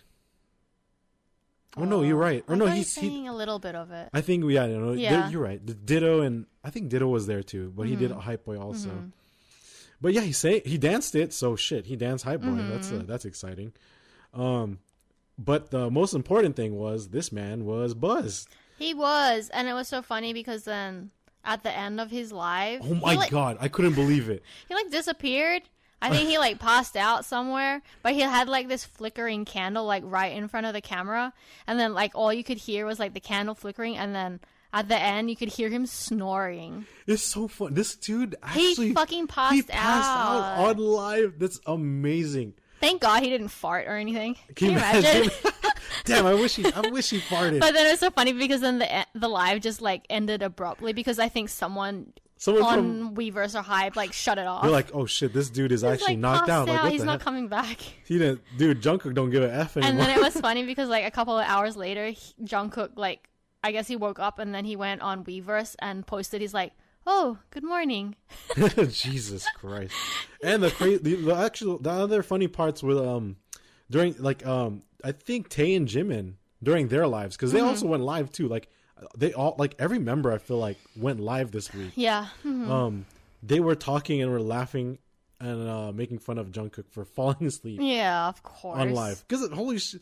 A: Oh no, you're right. Or
B: I
A: no, he's he,
B: a little bit of it.
A: I think yeah, you know,
B: Yeah.
A: you're right. The Ditto and I think Ditto was there too, but he did
B: Mm-hmm.
A: Hype Boy also. But yeah, he say he danced it, so shit, he danced Hype Boy. That's
B: Mm-hmm.
A: uh, that's exciting. Um, but the most important thing was this man was buzzed.
B: He was, and it was so funny because then at the end of his live,
A: Oh my
B: like,
A: god, I couldn't believe it.
B: he like disappeared. I think he like passed out somewhere, but he had like this flickering candle like right in front of the camera, and then like all you could hear was like the candle flickering, and then at the end you could hear him snoring.
A: It's so fun. This dude
B: He
A: actually
B: fucking
A: he
B: passed,
A: passed out.
B: out.
A: on live. That's amazing.
B: Thank God he didn't fart or anything. Can,
A: Can
B: you imagine?
A: imagine? Damn, I wish he I wish he farted.
B: but then it was so funny because then the the live just like ended abruptly because I think someone
A: Someone
B: on
A: from
B: Weverse or Hybe like shut it off.
A: you're like, oh shit, this dude is
B: He's,
A: actually
B: like,
A: knocked out. Like,
B: He's not
A: heck?
B: coming back.
A: He didn't, dude. Jungkook don't give a f anymore.
B: And then it was funny because like a couple of hours later, he- Jungkook like I guess he woke up and then he went on Weverse and posted. He's like, "Oh, good morning."
A: Jesus Christ! And the crazy, the, the actual, the other funny parts were um during like um I think Tae and Jimin during their lives because
B: Mm-hmm.
A: they also went live too. Like they all like every member I feel like went live this week.
B: Yeah, Mhm.
A: Um, they were talking and were laughing and uh making fun of Jungkook for falling asleep
B: yeah, of course.
A: on live because holy shit.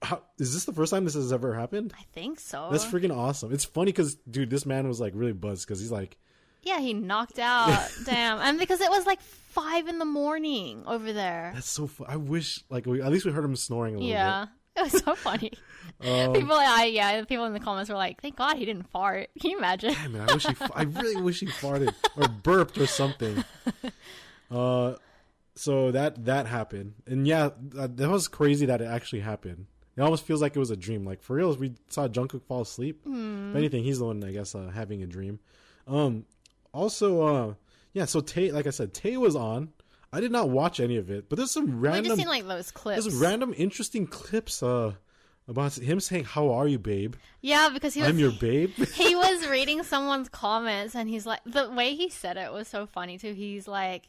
A: How, is this the first time this has ever happened?
B: I think so.
A: That's freaking awesome. It's funny because, dude, this man was like really buzzed because he's like,
B: yeah, he knocked out. Damn, and because it was like five in the morning over there.
A: that's so fun. I wish, like, we, at least we heard him snoring a little
B: Yeah, it was so funny.
A: Um,
B: people, I yeah, people in the comments were like, "Thank God he didn't fart." Can you imagine?
A: bit. Man, I wish he, I really wish he farted or burped or something. Uh, so that that happened, and yeah, that, that was crazy that it actually happened. It almost feels like it was a dream. Like for real, we saw Jungkook fall asleep. If anything, he's the one, I guess, uh, having a dream. Um, also, uh, yeah. So Tae, like I said, Tae was on. I did not watch any of it, but there's some random
B: just seen like those clips.
A: there's random interesting clips uh about him saying how are you babe
B: yeah, because he was
A: i'm your babe
B: he was reading someone's comments and he's like the way he said it was so funny too. He's like,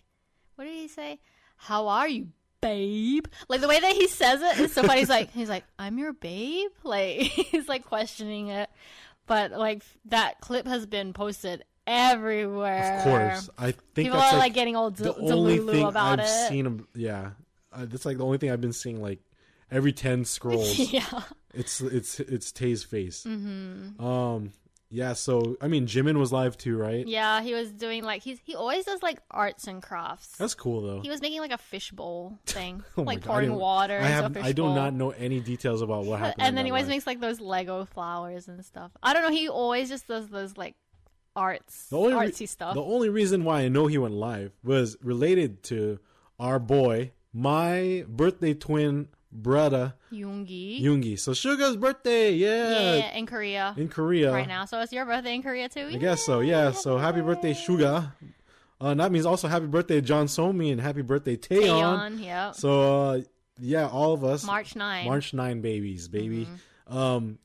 B: what did he say? How are you, babe? Like the way that he says it is so funny. He's like, he's like, I'm your babe. Like he's like questioning it, but like that clip has been posted everywhere.
A: of course i think
B: people
A: that's
B: are
A: like,
B: like, getting all
A: the only thing
B: about
A: i've
B: it.
A: seen him yeah uh, that's like the only thing i've been seeing like every 10 scrolls
B: yeah,
A: it's it's it's tae's face mm-hmm. um yeah so i mean jimin was live too right
B: yeah. He was doing like he's he always does like arts and crafts.
A: that's cool though
B: He was making like a fishbowl thing,
A: Oh
B: like
A: I
B: pouring
A: didn't-
B: water.
A: I have
B: a
A: I do not know any details about what happened.
B: and then he always
A: live.
B: makes like those Lego flowers and stuff. I don't know. He always just does those like arts,
A: the only re-
B: artsy stuff.
A: The only reason why I know he went live was related to our boy, my birthday twin brother
B: Yoongi.
A: Yoongi. So Suga's birthday, yeah,
B: yeah, in Korea
A: in Korea
B: right now. So it's your birthday in Korea too.
A: I guess so. Yeah. So happy birthday, Suga. Uh, and that means also happy birthday, Jeon Somi, and happy birthday, Taeyeon.
B: Taeyeon, yeah.
A: So uh, yeah, all of us
B: March 9.
A: March 9 babies, baby.
B: Mm-hmm.
A: Um,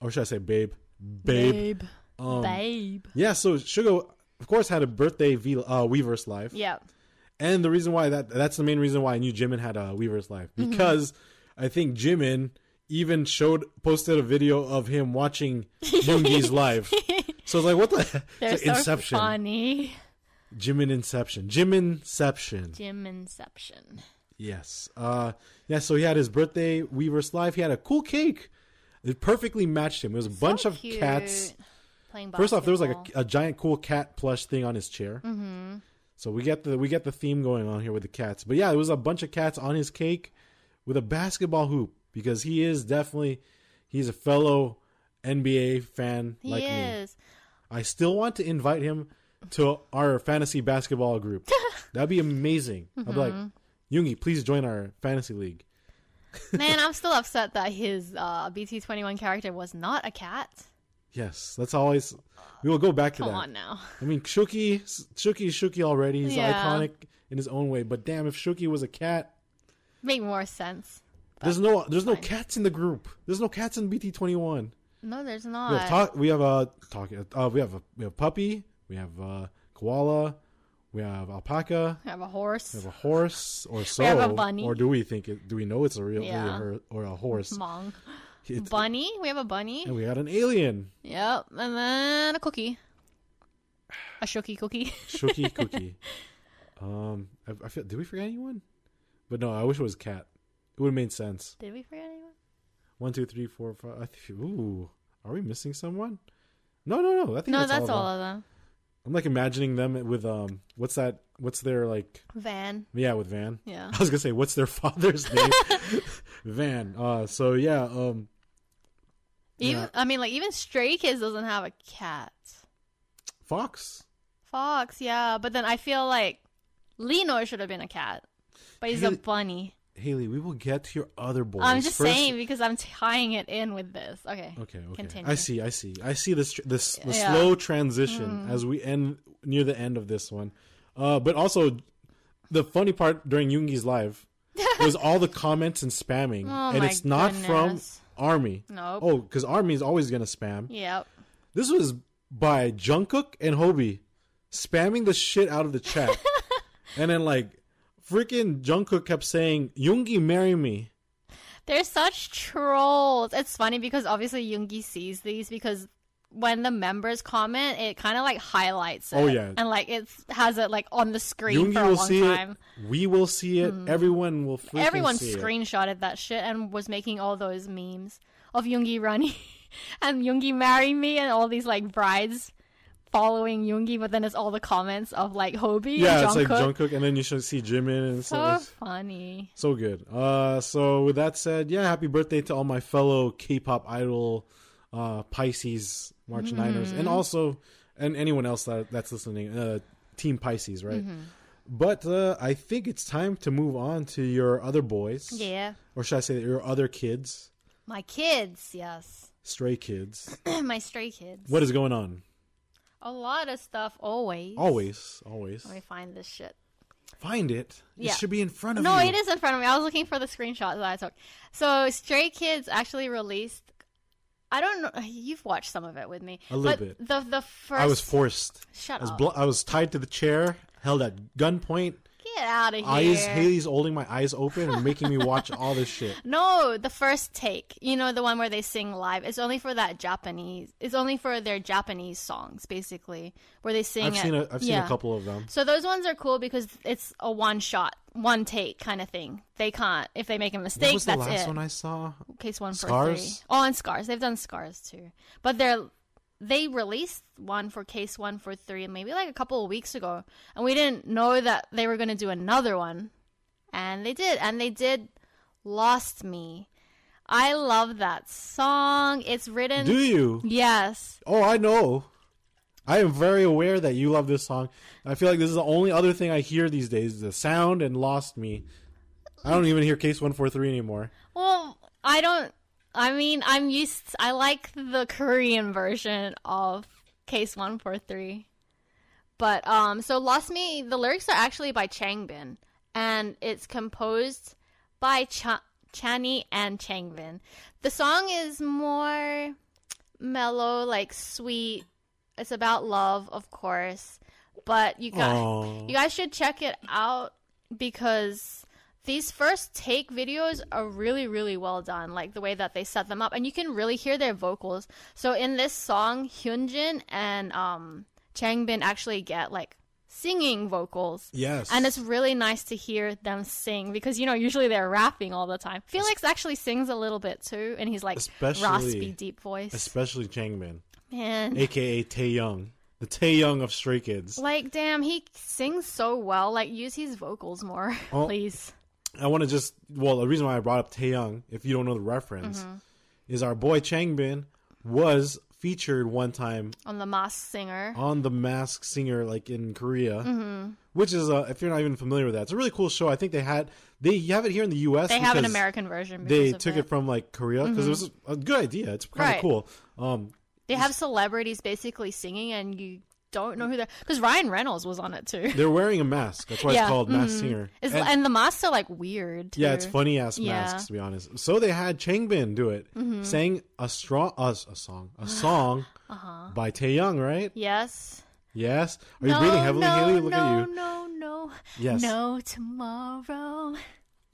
A: or should I say babe? Babe.
B: Babe.
A: Um,
B: Babe.
A: Yeah, so Suga, of course, had a birthday v- uh, Weverse live,
B: Yeah.
A: And the reason why that that's the main reason why I knew Jimin had a Weverse live
B: Mm-hmm.
A: because I think Jimin even showed posted a video of him watching Yoongi's live. So it's like what the
B: They're
A: like
B: so
A: Inception,
B: funny.
A: Jimin Inception, Jimin Inception.
B: Jim Inception.
A: Yes. Uh yeah, so he had his birthday Weverse live. He had a cool cake. It perfectly matched him. It was a bunch of
B: cute.
A: cats.
B: Playing
A: First off, there was like a, a giant cool cat plush thing on his chair. Mm-hmm. So we get the we get the theme going on here with the cats. But yeah, there was a bunch of cats on his cake with a basketball hoop because he is definitely he's a fellow NBA fan
B: He
A: like me.
B: is.
A: I still want to invite him to our fantasy basketball group. That'd be amazing. I'd be like,
B: Mm-hmm.
A: Please join our fantasy league.
B: Man, I'm still upset that his uh, BT21 character was not a cat.
A: Yes, that's always. We will go back to
B: Come
A: that.
B: on now.
A: I mean, Shooky, Shooky is Shooky already. He's
B: Yeah.
A: iconic in his own way. But damn, if Shooky was a cat,
B: Make more sense.
A: there's no, there's no cats in the group. There's no cats in BT twenty one.
B: No, there's
A: We
B: not.
A: have talk. We have a talk. Uh, we have a we have puppy. We have uh, koala. We have alpaca.
B: I have a horse.
A: We have a horse, or so.
B: have a bunny.
A: Or do we think it? Do we know it's a real
B: Yeah.
A: or, or a horse?
B: Mong.
A: It's-
B: Bunny. We have a bunny.
A: and we got an alien,
B: Yep. And then a cookie. A Shooky cookie.
A: Shooky Cookie. Um, I, I feel. Did we forget anyone? But no, I wish it was cat. It would have made sense.
B: Did we forget anyone?
A: One, two, three, four, five. I think, ooh, are we missing someone? No, no, no. I think
B: No,
A: that's,
B: that's
A: all.
B: all
A: of them. I'm like imagining them with um, what's that? What's their like?
B: Van.
A: Yeah, with Van.
B: Yeah.
A: I was gonna say, what's their father's name? Van. Uh, so yeah, um,
B: Even
A: Yeah.
B: I mean, like even Stray Kids doesn't have a cat.
A: Fox.
B: Fox, yeah, but then I feel like Lee Know should have been a cat, but he's a bunny.
A: Haley, we will get to your other boys.
B: I'm just
A: First-
B: saying because I'm tying it in with this. Okay.
A: Okay, okay.
B: Continue.
A: I see, I see, I see this this the
B: Yeah. Mm.
A: slow transition as we end near the end of this one. Uh, but also, the funny part during Yoongi's live was all the comments and spamming,
B: Oh
A: and it's not
B: goodness.
A: from Army.
B: Nope.
A: Oh, because Army is always gonna spam.
B: Yep.
A: This was by Jungkook and Hobi spamming the shit out of the chat, and then like freaking Jungkook kept saying, "Yoongi, marry me."
B: They're such trolls. It's funny because obviously Yoongi sees these because when the members comment, it kind of like highlights it.
A: Oh, yeah.
B: and like it has it like on the screen
A: Yoongi
B: for a
A: will
B: long
A: see
B: time.
A: it. We will see it. Everyone will.
B: Everyone
A: see it.
B: screenshotted that shit and was making all those memes of Yoongi running and Yoongi marry me and all these like brides following Yoongi, but then it's all the comments of like Hobi
A: Yeah,
B: and
A: it's like
B: Jungkook.
A: And then you should see Jimin and
B: So.
A: It's
B: funny.
A: so good. Uh, so with that said, yeah, happy birthday to all my fellow K-pop idol, uh, Pisces March Niners,
B: Mm-hmm.
A: and also and anyone else that that's listening, uh, Team Pisces, right?
B: Mm-hmm.
A: But uh, I think it's time to move on to your other boys,
B: Yeah.
A: or should I say your other kids,
B: My kids, yes.
A: stray kids.
B: My stray kids.
A: what is going on?
B: A lot of stuff always.
A: Always, always.
B: Let me find this shit.
A: find it.
B: Yeah.
A: It should be in front of me.
B: No,
A: you.
B: it is in front of me. I was looking for the screenshot that I took. So Stray Kids actually released. I don't know. You've watched some of it with me.
A: A little
B: but
A: bit.
B: The the first.
A: I was forced.
B: Shut
A: I was,
B: up.
A: blo- I was tied to the chair, held at gunpoint.
B: Get out of here.
A: Eyes, Haley's holding my eyes open and making me watch all this shit.
B: No, the first take. You know, the one where they sing live. It's only for that Japanese. It's only for their Japanese songs, basically, where they sing.
A: I've
B: it.
A: seen a, I've seen
B: Yeah.
A: a couple of them.
B: So those ones are cool because it's a one shot, one take kind of thing. They can't if they make a
A: What
B: mistake.
A: was the
B: that's
A: last
B: it.
A: one I saw?
B: Case one for
A: Scars?
B: three. Oh, and scars. They've done scars too, but they're they released one for case one for three maybe like a couple of weeks ago, and we didn't know that they were going to do another one, and they did, and they did. Lost me. I love that song. It's written.
A: Do you?
B: Yes.
A: Oh, I know. I am very aware that you love this song. I feel like this is the only other thing I hear these days: the sound and "Lost Me." I don't even hear Case One Four Three anymore.
B: Well, I don't. I mean, I'm used. I like the Korean version of Case One Four Three, but um, so Lost Me. The lyrics are actually by Changbin, and it's composed by Cha- Channie and Changbin. The song is more mellow, like sweet. It's about love, of course, but you got
A: Oh,
B: you guys should check it out because these first take videos are really, really well done. Like the way that they set them up, and you can really hear their vocals. So in this song, Hyunjin and um, Changbin actually get like singing vocals.
A: yes.
B: And it's really nice to hear them sing because you know usually they're rapping all the time. Felix actually sings a little bit too, and he's like
A: Especially-
B: raspy, deep voice.
A: especially changbin
B: Man,
A: aka Taeyang, the Taeyang of Stray Kids.
B: like damn, he sings so well. Like use his vocals more,
A: Oh.
B: please.
A: I want to just well, the reason why I brought up Taeyang, if you don't know the reference,
B: Mm-hmm.
A: is our boy Changbin was featured one time
B: On the Mask Singer.
A: on the Mask Singer, like in Korea,
B: Mm-hmm.
A: which is uh, if you're not even familiar with that, it's a really cool show. I think they had they have it here in the U.S.
B: They have an American version.
A: They took it. from like Korea because it was a good idea. It's kind of
B: Right.
A: cool. Um,
B: They have celebrities basically singing, and you don't know who they're. Because Ryan Reynolds was on it too.
A: they're wearing a mask. That's why
B: Yeah,
A: it's called Mask
B: mhm.
A: Singer. And-
B: and, the masks are like weird. Too.
A: Yeah, it's funny ass
B: Yeah.
A: masks to be honest. So they had Changbin do it,
B: Mm-hmm.
A: sang a strong a, a song, a song
B: Uh-huh.
A: by Taeyang, right?
B: Yes.
A: Yes. Are you
B: no,
A: breathing heavily,
B: no,
A: Haley? Look
B: no,
A: at you.
B: No, no,
A: Yes.
B: No tomorrow.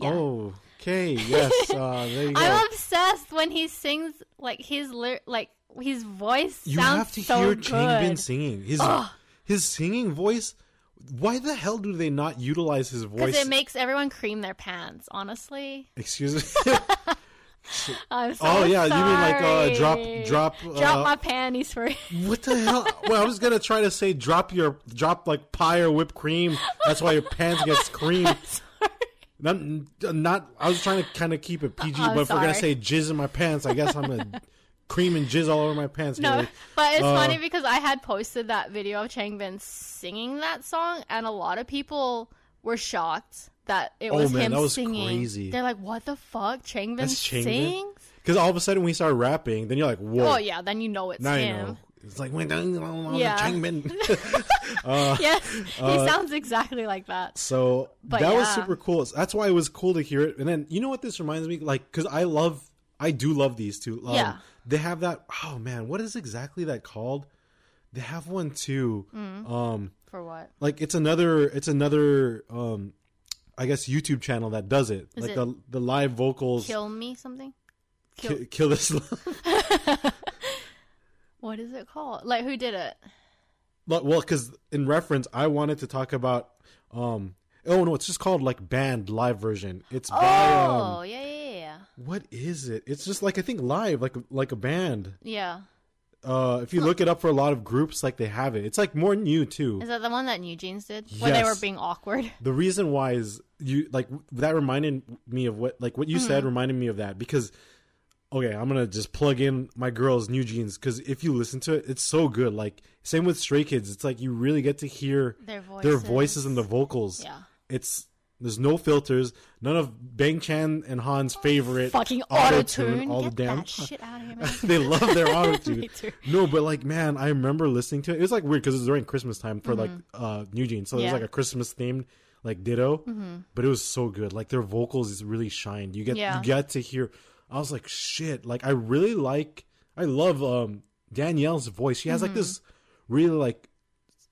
B: Yeah.
A: Oh, okay. Yes. Uh, there you go.
B: I'm obsessed when he sings like his like his voice
A: you
B: sounds
A: have to
B: so
A: hear
B: good.
A: Changbin singing. His
B: Ugh.
A: his singing voice. Why the hell do they not utilize his
B: Because
A: voice?
B: it makes everyone cream their pants. Honestly,
A: Excuse me.
B: I'm so
A: oh yeah, you mean like uh, drop drop
B: drop
A: uh,
B: my panties for
A: What the hell? well, I was gonna try to say drop your drop like pie or whipped cream. That's why your pants gets cream. Not, not. I was trying to kind of keep it PG,
B: I'm
A: but if we're gonna say jizz in my pants, I guess I'm gonna cream and jizz all over my pants.
B: No,
A: Haley.
B: but it's
A: Uh,
B: funny because I had posted that video of Changbin singing that song, and a lot of people were shocked that it
A: Oh,
B: was
A: man,
B: him
A: that was
B: singing.
A: crazy.
B: They're like, "What the fuck? Changbin
A: Changbin?
B: sings?"
A: Because all of a sudden we start rapping, then you're like, whoa.
B: Oh yeah, then you know it's
A: Now you
B: him.
A: know. It's like when
B: Yeah.
A: Changmin.
B: yes, he sounds exactly like that.
A: So
B: But
A: that was super cool. That's why it was cool to hear it. And then you know what this reminds me like because I love, I do love these two. Um,
B: Yeah.
A: They have that. Oh man, what is exactly that called? They have one too.
B: Mm.
A: Um,
B: For what?
A: like it's another. It's another. Um, I guess YouTube channel that does it.
B: Is
A: like
B: it
A: the the live vocals.
B: Kill me something?
A: Kill,
B: Kill.
A: kill this.
B: What is it called? Like who did it?
A: Well, because in reference, I wanted to talk about. Um, oh no, it's just called like band live version. It's by.
B: Oh
A: Um,
B: yeah, yeah, yeah,
A: what is it? It's just like I think live, like like a band.
B: yeah.
A: Uh, if you look it up for a lot of groups, like they have it. It's like more new too.
B: Is that the one that New Jeans did when they were being awkward?
A: The reason why is you like that reminded me of what like what you said
B: Mm-hmm.
A: reminded me of that because okay, I'm gonna just plug in my girls' New Jeans because if you listen to it, it's so good. Like same with Stray Kids, it's like you really get to hear
B: Their voices,
A: their
B: voices
A: and the vocals.
B: Yeah.
A: It's there's no filters. None of Bang Chan and Han's favorite
B: Fucking
A: auto-tune, all
B: Get
A: the damn
B: that shit out of here, man.
A: they love their auto tune. No, but like, man, I remember listening to it. It was like weird because it was during Christmas time for like uh New Jeans, so it was
B: Mm-hmm.
A: Like a Christmas themed like Ditto, but it was so good. Like their vocals is really shined. You get
B: Yeah.
A: you get to hear. I was like, shit. Like I really like. I love um Danielle's voice. She has like this really like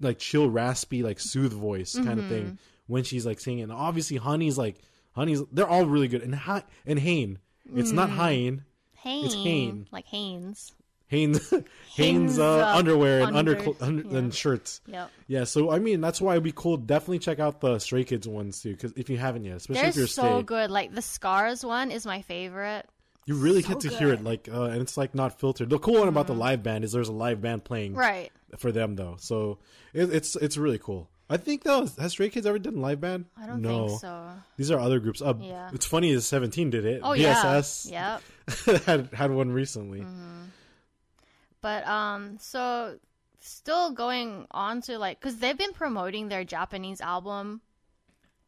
A: like chill, raspy, like soothe voice kind of thing when she's like singing. And obviously, Honey's like Honey's. They're all really good. And ha- and Hain. It's not Hein.
B: Hain,
A: It's Hain.
B: like Hanes.
A: Hanes, Hanes, uh,
B: uh,
A: underwear and under, under
B: yeah.
A: and shirts.
B: Yep.
A: Yeah, so I mean that's why it'd be cool. Definitely check out the Stray Kids ones too, because if you haven't yet, especially
B: They're
A: if you're
B: so
A: stay,
B: good. Like the Scars one is my favorite.
A: you really
B: so
A: get to hear it. Like, uh, and it's like not filtered. The cool one about the live band is there's a live band playing
B: Right.
A: for them though, so it, it's it's really cool. I think though, has Stray Kids ever done live band?
B: I don't
A: no.
B: think so.
A: These are other groups. Uh,
B: Yeah.
A: It's funny as Seventeen did it.
B: Oh
A: BSS
B: yeah. Yep.
A: had had one recently.
B: But um, so still going on to like, cause they've been promoting their Japanese album,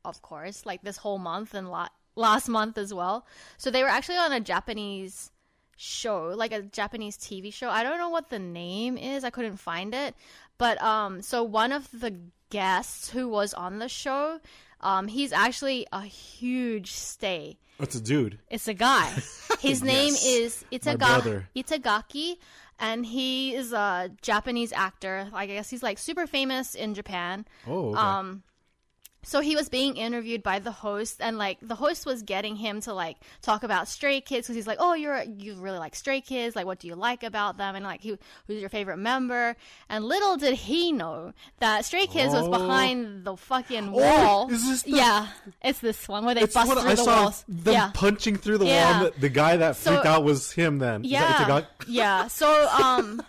B: of course, like this whole month and la- last month as well. So they were actually on a Japanese show, like a Japanese TV show. I don't know what the name is. I couldn't find it. But um, so one of the guests who was on the show, um, he's actually a huge stay.
A: It's a dude.
B: It's a guy. His name is Itaga- Itagaki, and he is a Japanese actor. I guess he's like super famous in Japan.
A: Oh, okay.
B: Um, so he was being interviewed by the host, and like the host was getting him to like talk about Stray Kids because he's like, "Oh, you're you really like Stray Kids. Like, what do you like about them? And like, who, who's your favorite member?" And little did he know that Stray Kids was
A: Oh.
B: behind the fucking wall.
A: is this the-
B: yeah, it's this one where they
A: it's
B: bust through
A: I
B: the
A: saw
B: walls.
A: them
B: yeah,
A: punching through the
B: Yeah.
A: wall. The, the guy that
B: So-
A: freaked out was him. Then
B: yeah, yeah. So um.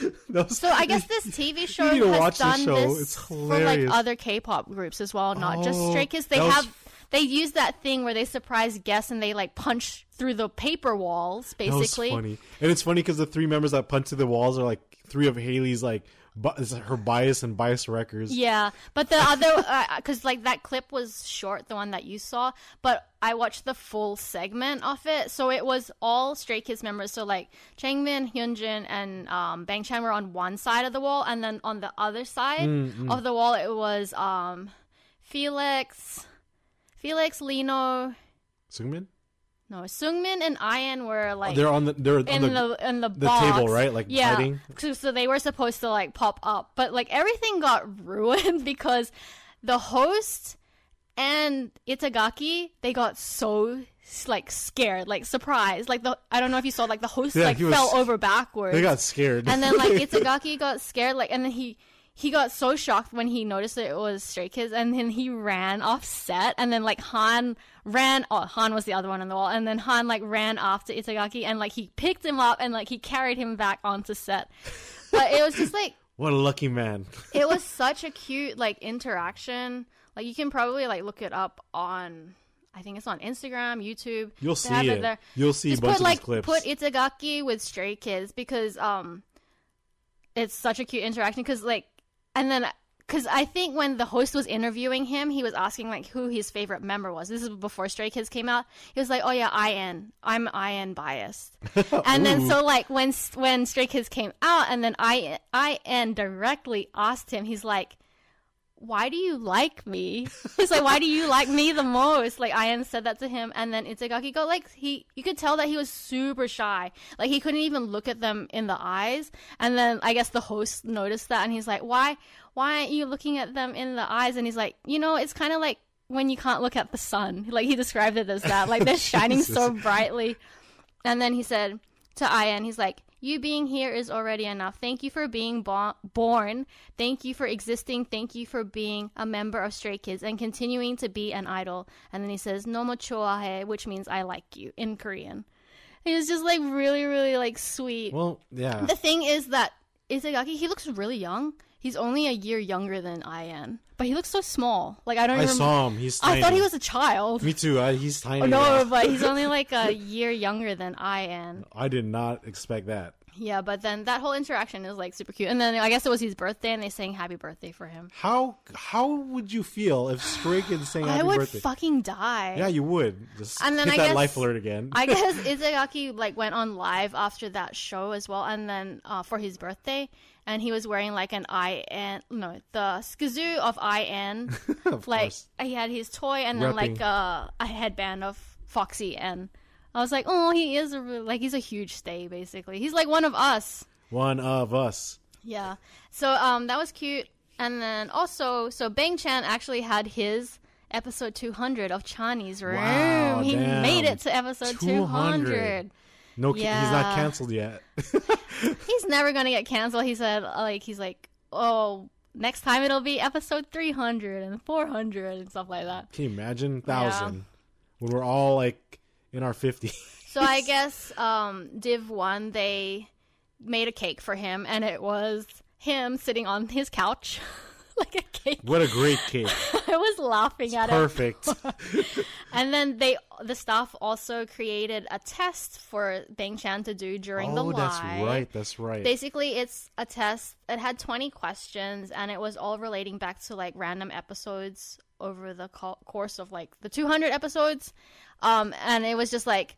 A: Was-
B: So I guess this TV show has done
A: show.
B: this
A: It's
B: for like other K-pop groups as well, not just
A: Oh,
B: Stray Kids. They have they use that thing where they surprise guests and they like punch through the paper walls,
A: That was
B: basically.
A: funny, and it's funny because the three members that punch through the walls are like three of Haley's like her bias and bias records.
B: Yeah, but the other because like that clip was short, the one that you saw, but I watched the full segment of it, so it was all Stray Kids members. So like Changbin, Hyunjin, and um, Bang Chan were on one side of the wall, and then on the other side
A: Mm,
B: of the wall it was um, Felix, Felix, Lino,
A: Seungmin?
B: no Seungmin, and IN were oh, like
A: they're on the they're on
B: in
A: the,
B: the, in the
A: the
B: box.
A: table, right? Like,
B: yeah.
A: hiding?
B: So, so they were supposed to like pop up, but like everything got ruined because the host and Itagaki they got so like scared, like surprised. Like the I don't know if you saw like the host
A: Yeah,
B: like
A: was-
B: fell over backwards.
A: they got scared,
B: and then like Itagaki got scared, like and then he he got so shocked when he noticed that it was Stray Kids, and then he ran off set, and then like Han ran. Oh, Han was the other one on the wall, and then Han like ran after Itagaki, and like he picked him up and like he carried him back onto set. But it was just like
A: what a lucky man.
B: it was such a cute like interaction. Like you can probably like look it up on. I think it's on Instagram, YouTube.
A: You'll see it.
B: there.
A: You'll see
B: Just
A: a bunch
B: put
A: of
B: like
A: clips.
B: put Itagaki with Stray Kids because um, it's such a cute interaction. Because like, and then because I think when the host was interviewing him, he was asking like who his favorite member was. This is before Stray Kids came out. He was like, "Oh yeah, IN. I'm IN biased." and then so like when when Stray Kids came out, and then I IN directly asked him, he's like why do you like me? He's like, why do you like me the most? Like IN said that to him, and then Itagaki got like he, you could tell that he was super shy. Like he couldn't even look at them in the eyes. And then I guess the host noticed that, and he's like, why, why aren't you looking at them in the eyes? And he's like, you know, it's kind of like when you can't look at the sun. Like he described it as that, like they're shining so brightly. And then he said to IN, he's like, You being here is already enough. Thank you for being bo- born. Thank you for existing. Thank you for being a member of Stray Kids and continuing to be an idol. And then he says, Nomo choahe, which means I like you in Korean. He was just like really, really like sweet.
A: well, yeah.
B: the thing is that Itagaki, he looks really young. He's only a year younger than I am, but he looks so small. Like I don't
A: I saw him. He's tiny.
B: I thought he was a child.
A: Me too. I, he's tiny.
B: Oh, no, but he's only like a year younger than I am.
A: I did not expect that.
B: Yeah, but then that whole interaction is like super cute. And then I guess it was his birthday, and they sang happy birthday for him.
A: How how would you feel if Kids sang
B: I
A: Happy
B: would
A: Birthday?
B: fucking die.
A: yeah, you would. Just
B: And then
A: hit
B: I
A: that
B: guess-
A: life alert again.
B: I guess Itagaki like went on live after that show as well, and then uh, for his birthday, and he was wearing like an IN, no, the SKZOO of IN,
A: of
B: like
A: course.
B: he had his toy and then like uh, a headband of Foxy, and I was like, oh, he is a real, like he's a huge stay basically. He's like one of us.
A: One of us.
B: Yeah. So um that was cute. And then also so Bang Chan actually had his episode 200 of Chani's room.
A: Wow,
B: he
A: damn.
B: made it to episode 200.
A: 200. No, ca- he's not canceled yet.
B: He's never going to get canceled. He said like he's like, "Oh, next time it'll be episode 300 and 400 and stuff like that."
A: Can you imagine thousand when we're all like in our fifties?
B: So I guess um Div 1 they made a cake for him and it was him sitting on his couch like a cake.
A: What a great cake!
B: I was laughing at it.
A: Perfect.
B: And then they, the staff also created a test for Bang Chan to do during the
A: oh,
B: live.
A: that's right. That's right.
B: Basically, it's a test. It had 20 questions, and it was all relating back to like random episodes over the co- course of like the 200 episodes. Um, and it was just like,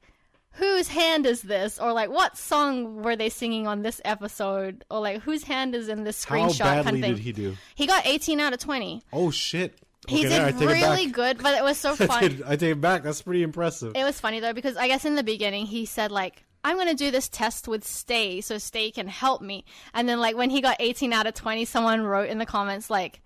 B: whose hand is this? Or like, what song were they singing on this episode? Or like, whose hand is in this
A: How
B: screenshot
A: badly
B: kind of thing?
A: did he do?
B: He got 18 out of 20.
A: Oh shit!
B: He
A: Okay, now I
B: did
A: take it
B: really
A: back.
B: good, but it was so
A: I
B: fun.
A: I take it back. That's pretty impressive.
B: It was funny though because I guess in the beginning he said like I'm gonna do this test with Stay so Stay can help me, and then like when he got 18 out of 20, someone wrote in the comments like,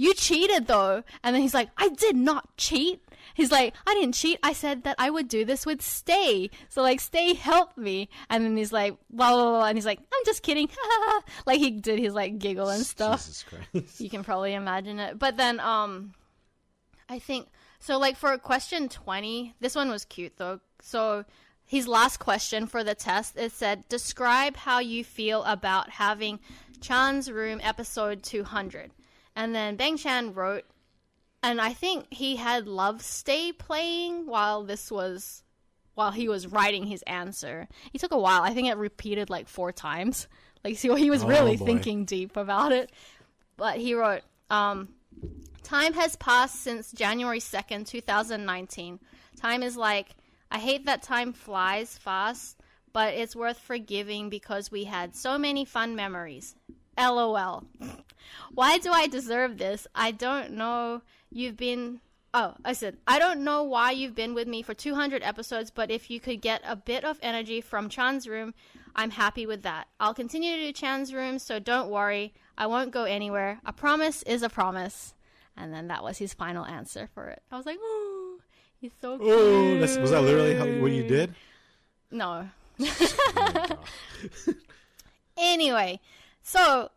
B: "You cheated though," and then he's like, "I did not cheat." He's like, "I didn't cheat. I said that I would do this with Stay, so like Stay helped me," and then he's like, blah blah blah, and he's like, "I'm just kidding," like he did his like giggle and stuff
A: Jesus Christ.
B: you can probably imagine it. But then, um, I think so. Like for question twenty, this one was cute though. So his last question for the test it said, "Describe how you feel about having Chan's Room episode two hundred. And then Bang Chan wrote, and I think he had Love Stay playing while this was. While he was writing his answer, he took a while. I think it repeated like four times. Like, so he was
A: Oh,
B: really
A: boy.
B: thinking deep about it but he wrote, um, Time has passed since January 2nd, 2019. Time is like, I hate that time flies fast, but it's worth forgiving because we had so many fun memories. LOL. Why do I deserve this? I don't know. You've been. Oh, I said, I don't know why you've been with me for 200 episodes, but if you could get a bit of energy from Chan's room, I'm happy with that. I'll continue to do Chan's room, so don't worry. I won't go anywhere. A promise is a promise. And then that was his final answer for it. I was like, oh, he's so cute.
A: Oh, was that literally how, what you did?
B: No. Oh anyway, so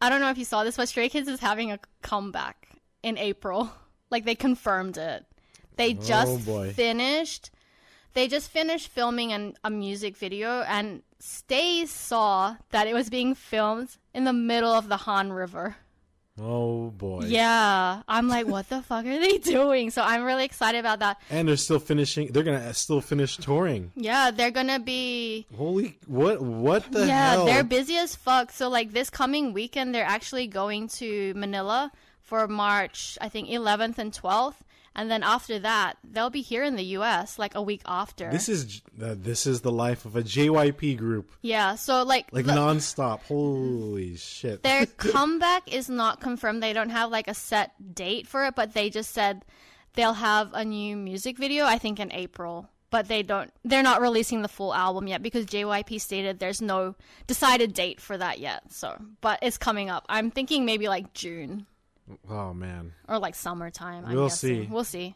B: I don't know if you saw this, but Stray Kids is having a comeback in April. Like they confirmed it. They oh, just
A: boy.
B: finished. They just finished filming an, a music video, and Stay saw that it was being filmed in the middle of the Han River.
A: Oh boy.
B: Yeah, I'm like, what the fuck are they doing? So I'm really excited about that.
A: And they're still finishing. They're gonna still finish touring.
B: Yeah, they're gonna be
A: Holy what? What the hell?
B: yeah,
A: hell?
B: they're busy as fuck. So like this coming weekend, they're actually going to Manila for March, I think 11th and 12th, and then after that, they'll be here in the U.S. like a week after.
A: This is uh, this is the life of a JYP group,
B: yeah, so like
A: like
B: the-
A: nonstop. Holy shit!
B: their comeback is not confirmed. They don't have like a set date for it, but they just said they'll have a new music video. I think in April. But they don't. They're not releasing the full album yet because JYP stated there's no decided date for that yet. So, but it's coming up. I'm thinking maybe like June.
A: Oh man,
B: or like summertime.
A: We'll see.
B: We'll see.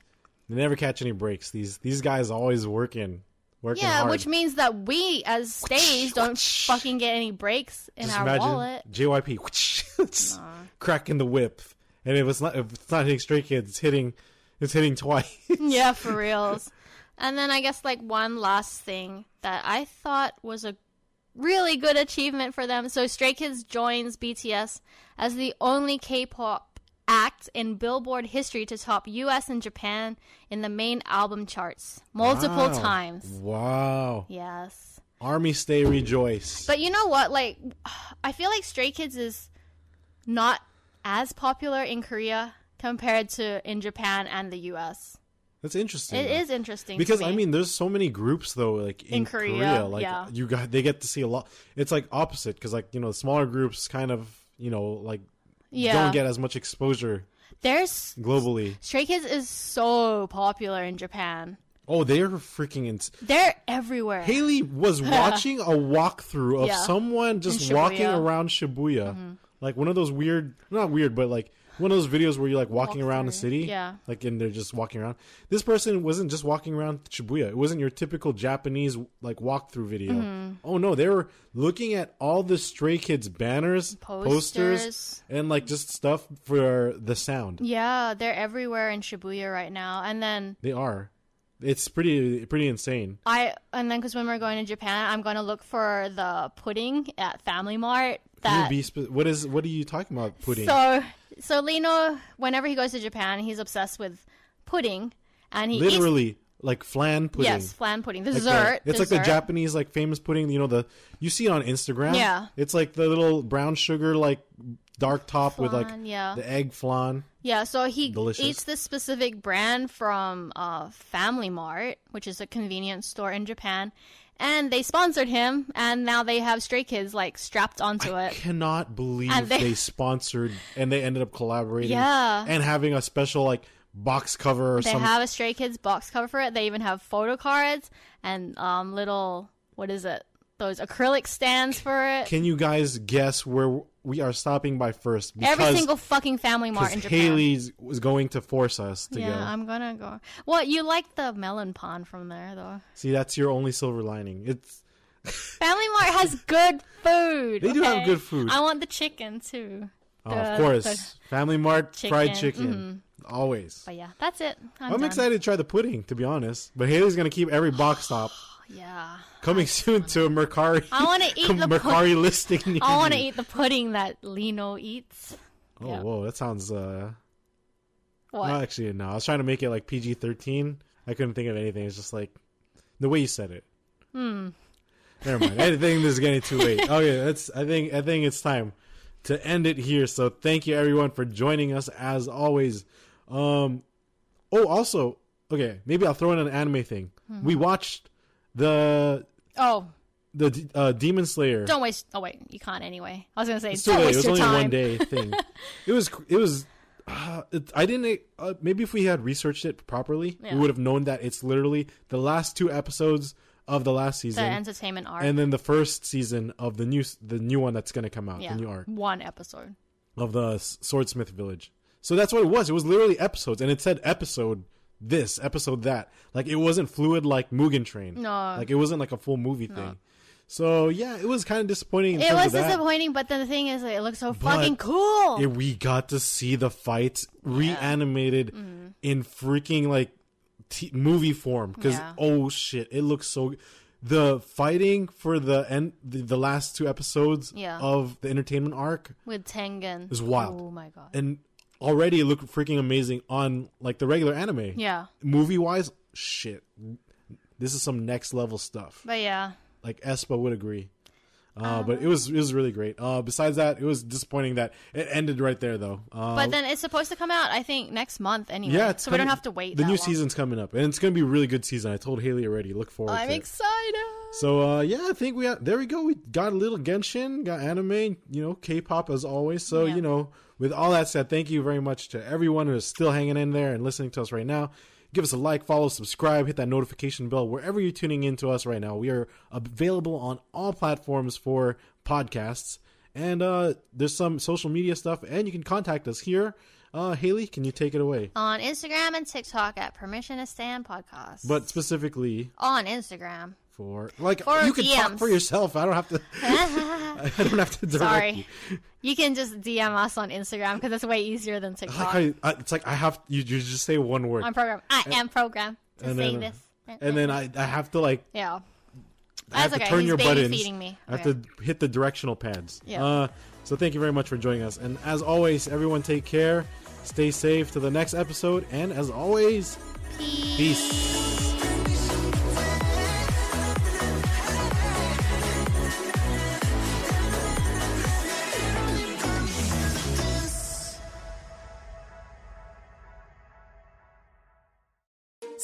A: they never catch any breaks. These these guys always working, working
B: Yeah,
A: hard.
B: which means that we as stage don't fucking get any breaks in
A: Just
B: our
A: imagine
B: wallet.
A: JYP it's cracking the whip, and if it's not if it's not hitting Stray Kids, it's hitting it's hitting twice.
B: yeah, for reals. And then I guess like one last thing that I thought was a really good achievement for them. So Stray Kids joins BTS as the only K-pop act in Billboard history to top US and Japan in the main album charts multiple
A: Wow.
B: times.
A: Wow,
B: Yes.
A: Army stay rejoice.
B: But you know what? Like, I feel like Stray Kids is not as popular in Korea compared to in Japan and the U.S.
A: That's interesting.
B: It is interesting
A: because I mean, there's so many groups though, like in,
B: In Korea,
A: like
B: yeah.
A: you got they get to see a lot. It's like opposite because like you know the smaller groups kind of you know like
B: yeah,
A: don't get as much exposure
B: there's
A: globally.
B: Stray Kids is so popular in Japan.
A: Oh, they're freaking ins-
B: They're everywhere.
A: Haley was watching a walkthrough of
B: Yeah.
A: someone just
B: In
A: walking
B: Shibuya. Mm-hmm.
A: around Shibuya, like one of those weird, not weird, but like one of those videos where you're like walking around the
B: Walkthrough.
A: city,
B: Yeah.
A: like and they're just walking around. This person wasn't just walking around Shibuya; it wasn't your typical Japanese like walkthrough video.
B: Mm-hmm.
A: Oh no, they were looking at all the Stray Kids banners, posters,
B: Posters.
A: and like just stuff for the sound.
B: Yeah, they're everywhere in Shibuya right now. And then
A: They are. It's pretty pretty insane.
B: I and then because when we're going to Japan, I'm going to look for the pudding at Family Mart. That
A: be spe- what is what are you talking about? Pudding.
B: so so Lee Know, whenever he goes to Japan, he's obsessed with pudding, and he
A: Literally, like flan pudding.
B: yes flan pudding,
A: Like the-
B: dessert.
A: it's like the. Japanese like famous pudding. You know the you see it on Instagram.
B: Yeah.
A: It's like the little brown sugar like dark top with like
B: yeah.
A: the egg flan.
B: Yeah, so he
A: Delicious.
B: eats this specific brand from uh, Family Mart, which is a convenience store in Japan, and they sponsored him, and now they have Stray Kids like strapped onto it.
A: I
B: it.
A: cannot believe they,
B: they-
A: sponsored and they ended up collaborating.
B: Yeah.
A: And having a special like box cover or
B: They have a Stray Kids box cover for it. They even have photo cards and um, little what is it? Those acrylic stands for it.
A: Can you guys guess where we are stopping by first? Because
B: Every single fucking Family Mart in
A: because
B: Japan.
A: Haley's was going to force us to
B: yeah,
A: go.
B: I'm gonna go. Well, you like the melon pan from there though.
A: See, that's your only silver lining. It's
B: Family Mart has good food.
A: They do have good food.
B: I want the chicken too.
A: oh,
B: The-
A: of course
B: the-
A: Family Mart fried
B: chicken, Mm-hmm.
A: always.
B: But yeah, that's it. I'm,
A: I'm excited to try the pudding, to be honest. But Haley's gonna keep every box stop
B: Yeah,
A: coming soon to a Mercari.
B: I want to eat the.
A: Mercari listing.
B: I want to eat the pudding that Lee Know eats.
A: Oh,
B: yeah.
A: whoa, that sounds. uh
B: What?
A: No, actually, no. I was trying to make it like PG-13. I couldn't think of anything. It's just like the way you said it. Hmm. Never mind. I think this is getting too late. Okay, that's. I think. I think it's time to end it here. So thank you everyone for joining us as always. Um. Oh, also, okay. Maybe I'll throw in an anime thing.
B: Hmm.
A: We watched the
B: oh,
A: the uh, Demon Slayer.
B: don't waste. Oh wait, you can't anyway. I was gonna say
A: It's
B: don't
A: late. It was
B: your
A: only
B: time.
A: one day thing. it was. It was. Uh, it, I didn't. Uh, maybe if we had researched it properly,
B: Yeah.
A: we would have known that it's literally the last two episodes of the last season, The
B: entertainment arc.
A: and then the first season of the new the new one that's going to come out,
B: yeah,
A: the new arc
B: one episode.
A: of the S- Swordsmith Village. So that's what it was. It was literally episodes, and it said episode this, episode that. Like it wasn't fluid like Mugen Train.
B: No.
A: like it wasn't like a full movie thing. So yeah, it was kind of disappointing. In
B: It was disappointing, but then the thing is, it looks so
A: But
B: fucking cool.
A: it- we got to see the fights reanimated
B: Mm-hmm.
A: in freaking like t- movie form because
B: Yeah.
A: oh shit it looks so the fighting for the end the, the last two episodes
B: Yeah.
A: of the entertainment arc
B: with Tengen.
A: is wild.
B: Oh my god.
A: and already look freaking amazing on like the regular anime
B: yeah,
A: movie wise shit this is some next level stuff
B: but yeah,
A: like aespa would agree. Uh, but it was it was really great. Uh, besides that, it was disappointing that it ended right there though. Uh,
B: but then it's supposed to come out, I think, next month anyway.
A: yeah,
B: so we don't
A: coming-
B: have to wait.
A: The new
B: long.
A: season's coming up, and it's gonna be a really good season. I told Haley already. Look forward.
B: I'm
A: to it.
B: excited.
A: So uh, yeah, I think we got, there we go. We got a little Genshin, got anime, you know, K-pop as always. So
B: Yeah.
A: you know, with all that said, thank you very much to everyone who is still hanging in there and listening to us right now. Give us a like, follow, subscribe, hit that notification bell wherever you're tuning in to us right now. We are available on all platforms for podcasts, and uh, there's some social media stuff, and you can contact us here. Uh, Haley, can you take it away?
B: On Instagram and TikTok at Permission to Stan Podcast.
A: But specifically
B: on Instagram.
A: For like you can talk for yourself. I don't have to. I don't have to direct
B: Sorry.
A: you.
B: You can just DM us on Instagram because it's way easier than
A: I
B: TikTok.
A: like you, I, it's like I have you, you just say one word
B: I'm programmed. I am programmed to
A: and
B: say
A: then-
B: this.
A: and then I, I have to like
B: yeah.
A: I have
B: That's
A: to
B: okay.
A: turn
B: He's
A: your buttons.
B: me.
A: I have
B: Okay.
A: to hit the directional pads.
B: Yeah.
A: Uh, so thank you very much for joining us, and as always, everyone take care, stay safe to the next episode, and as always,
B: Peace.
A: peace.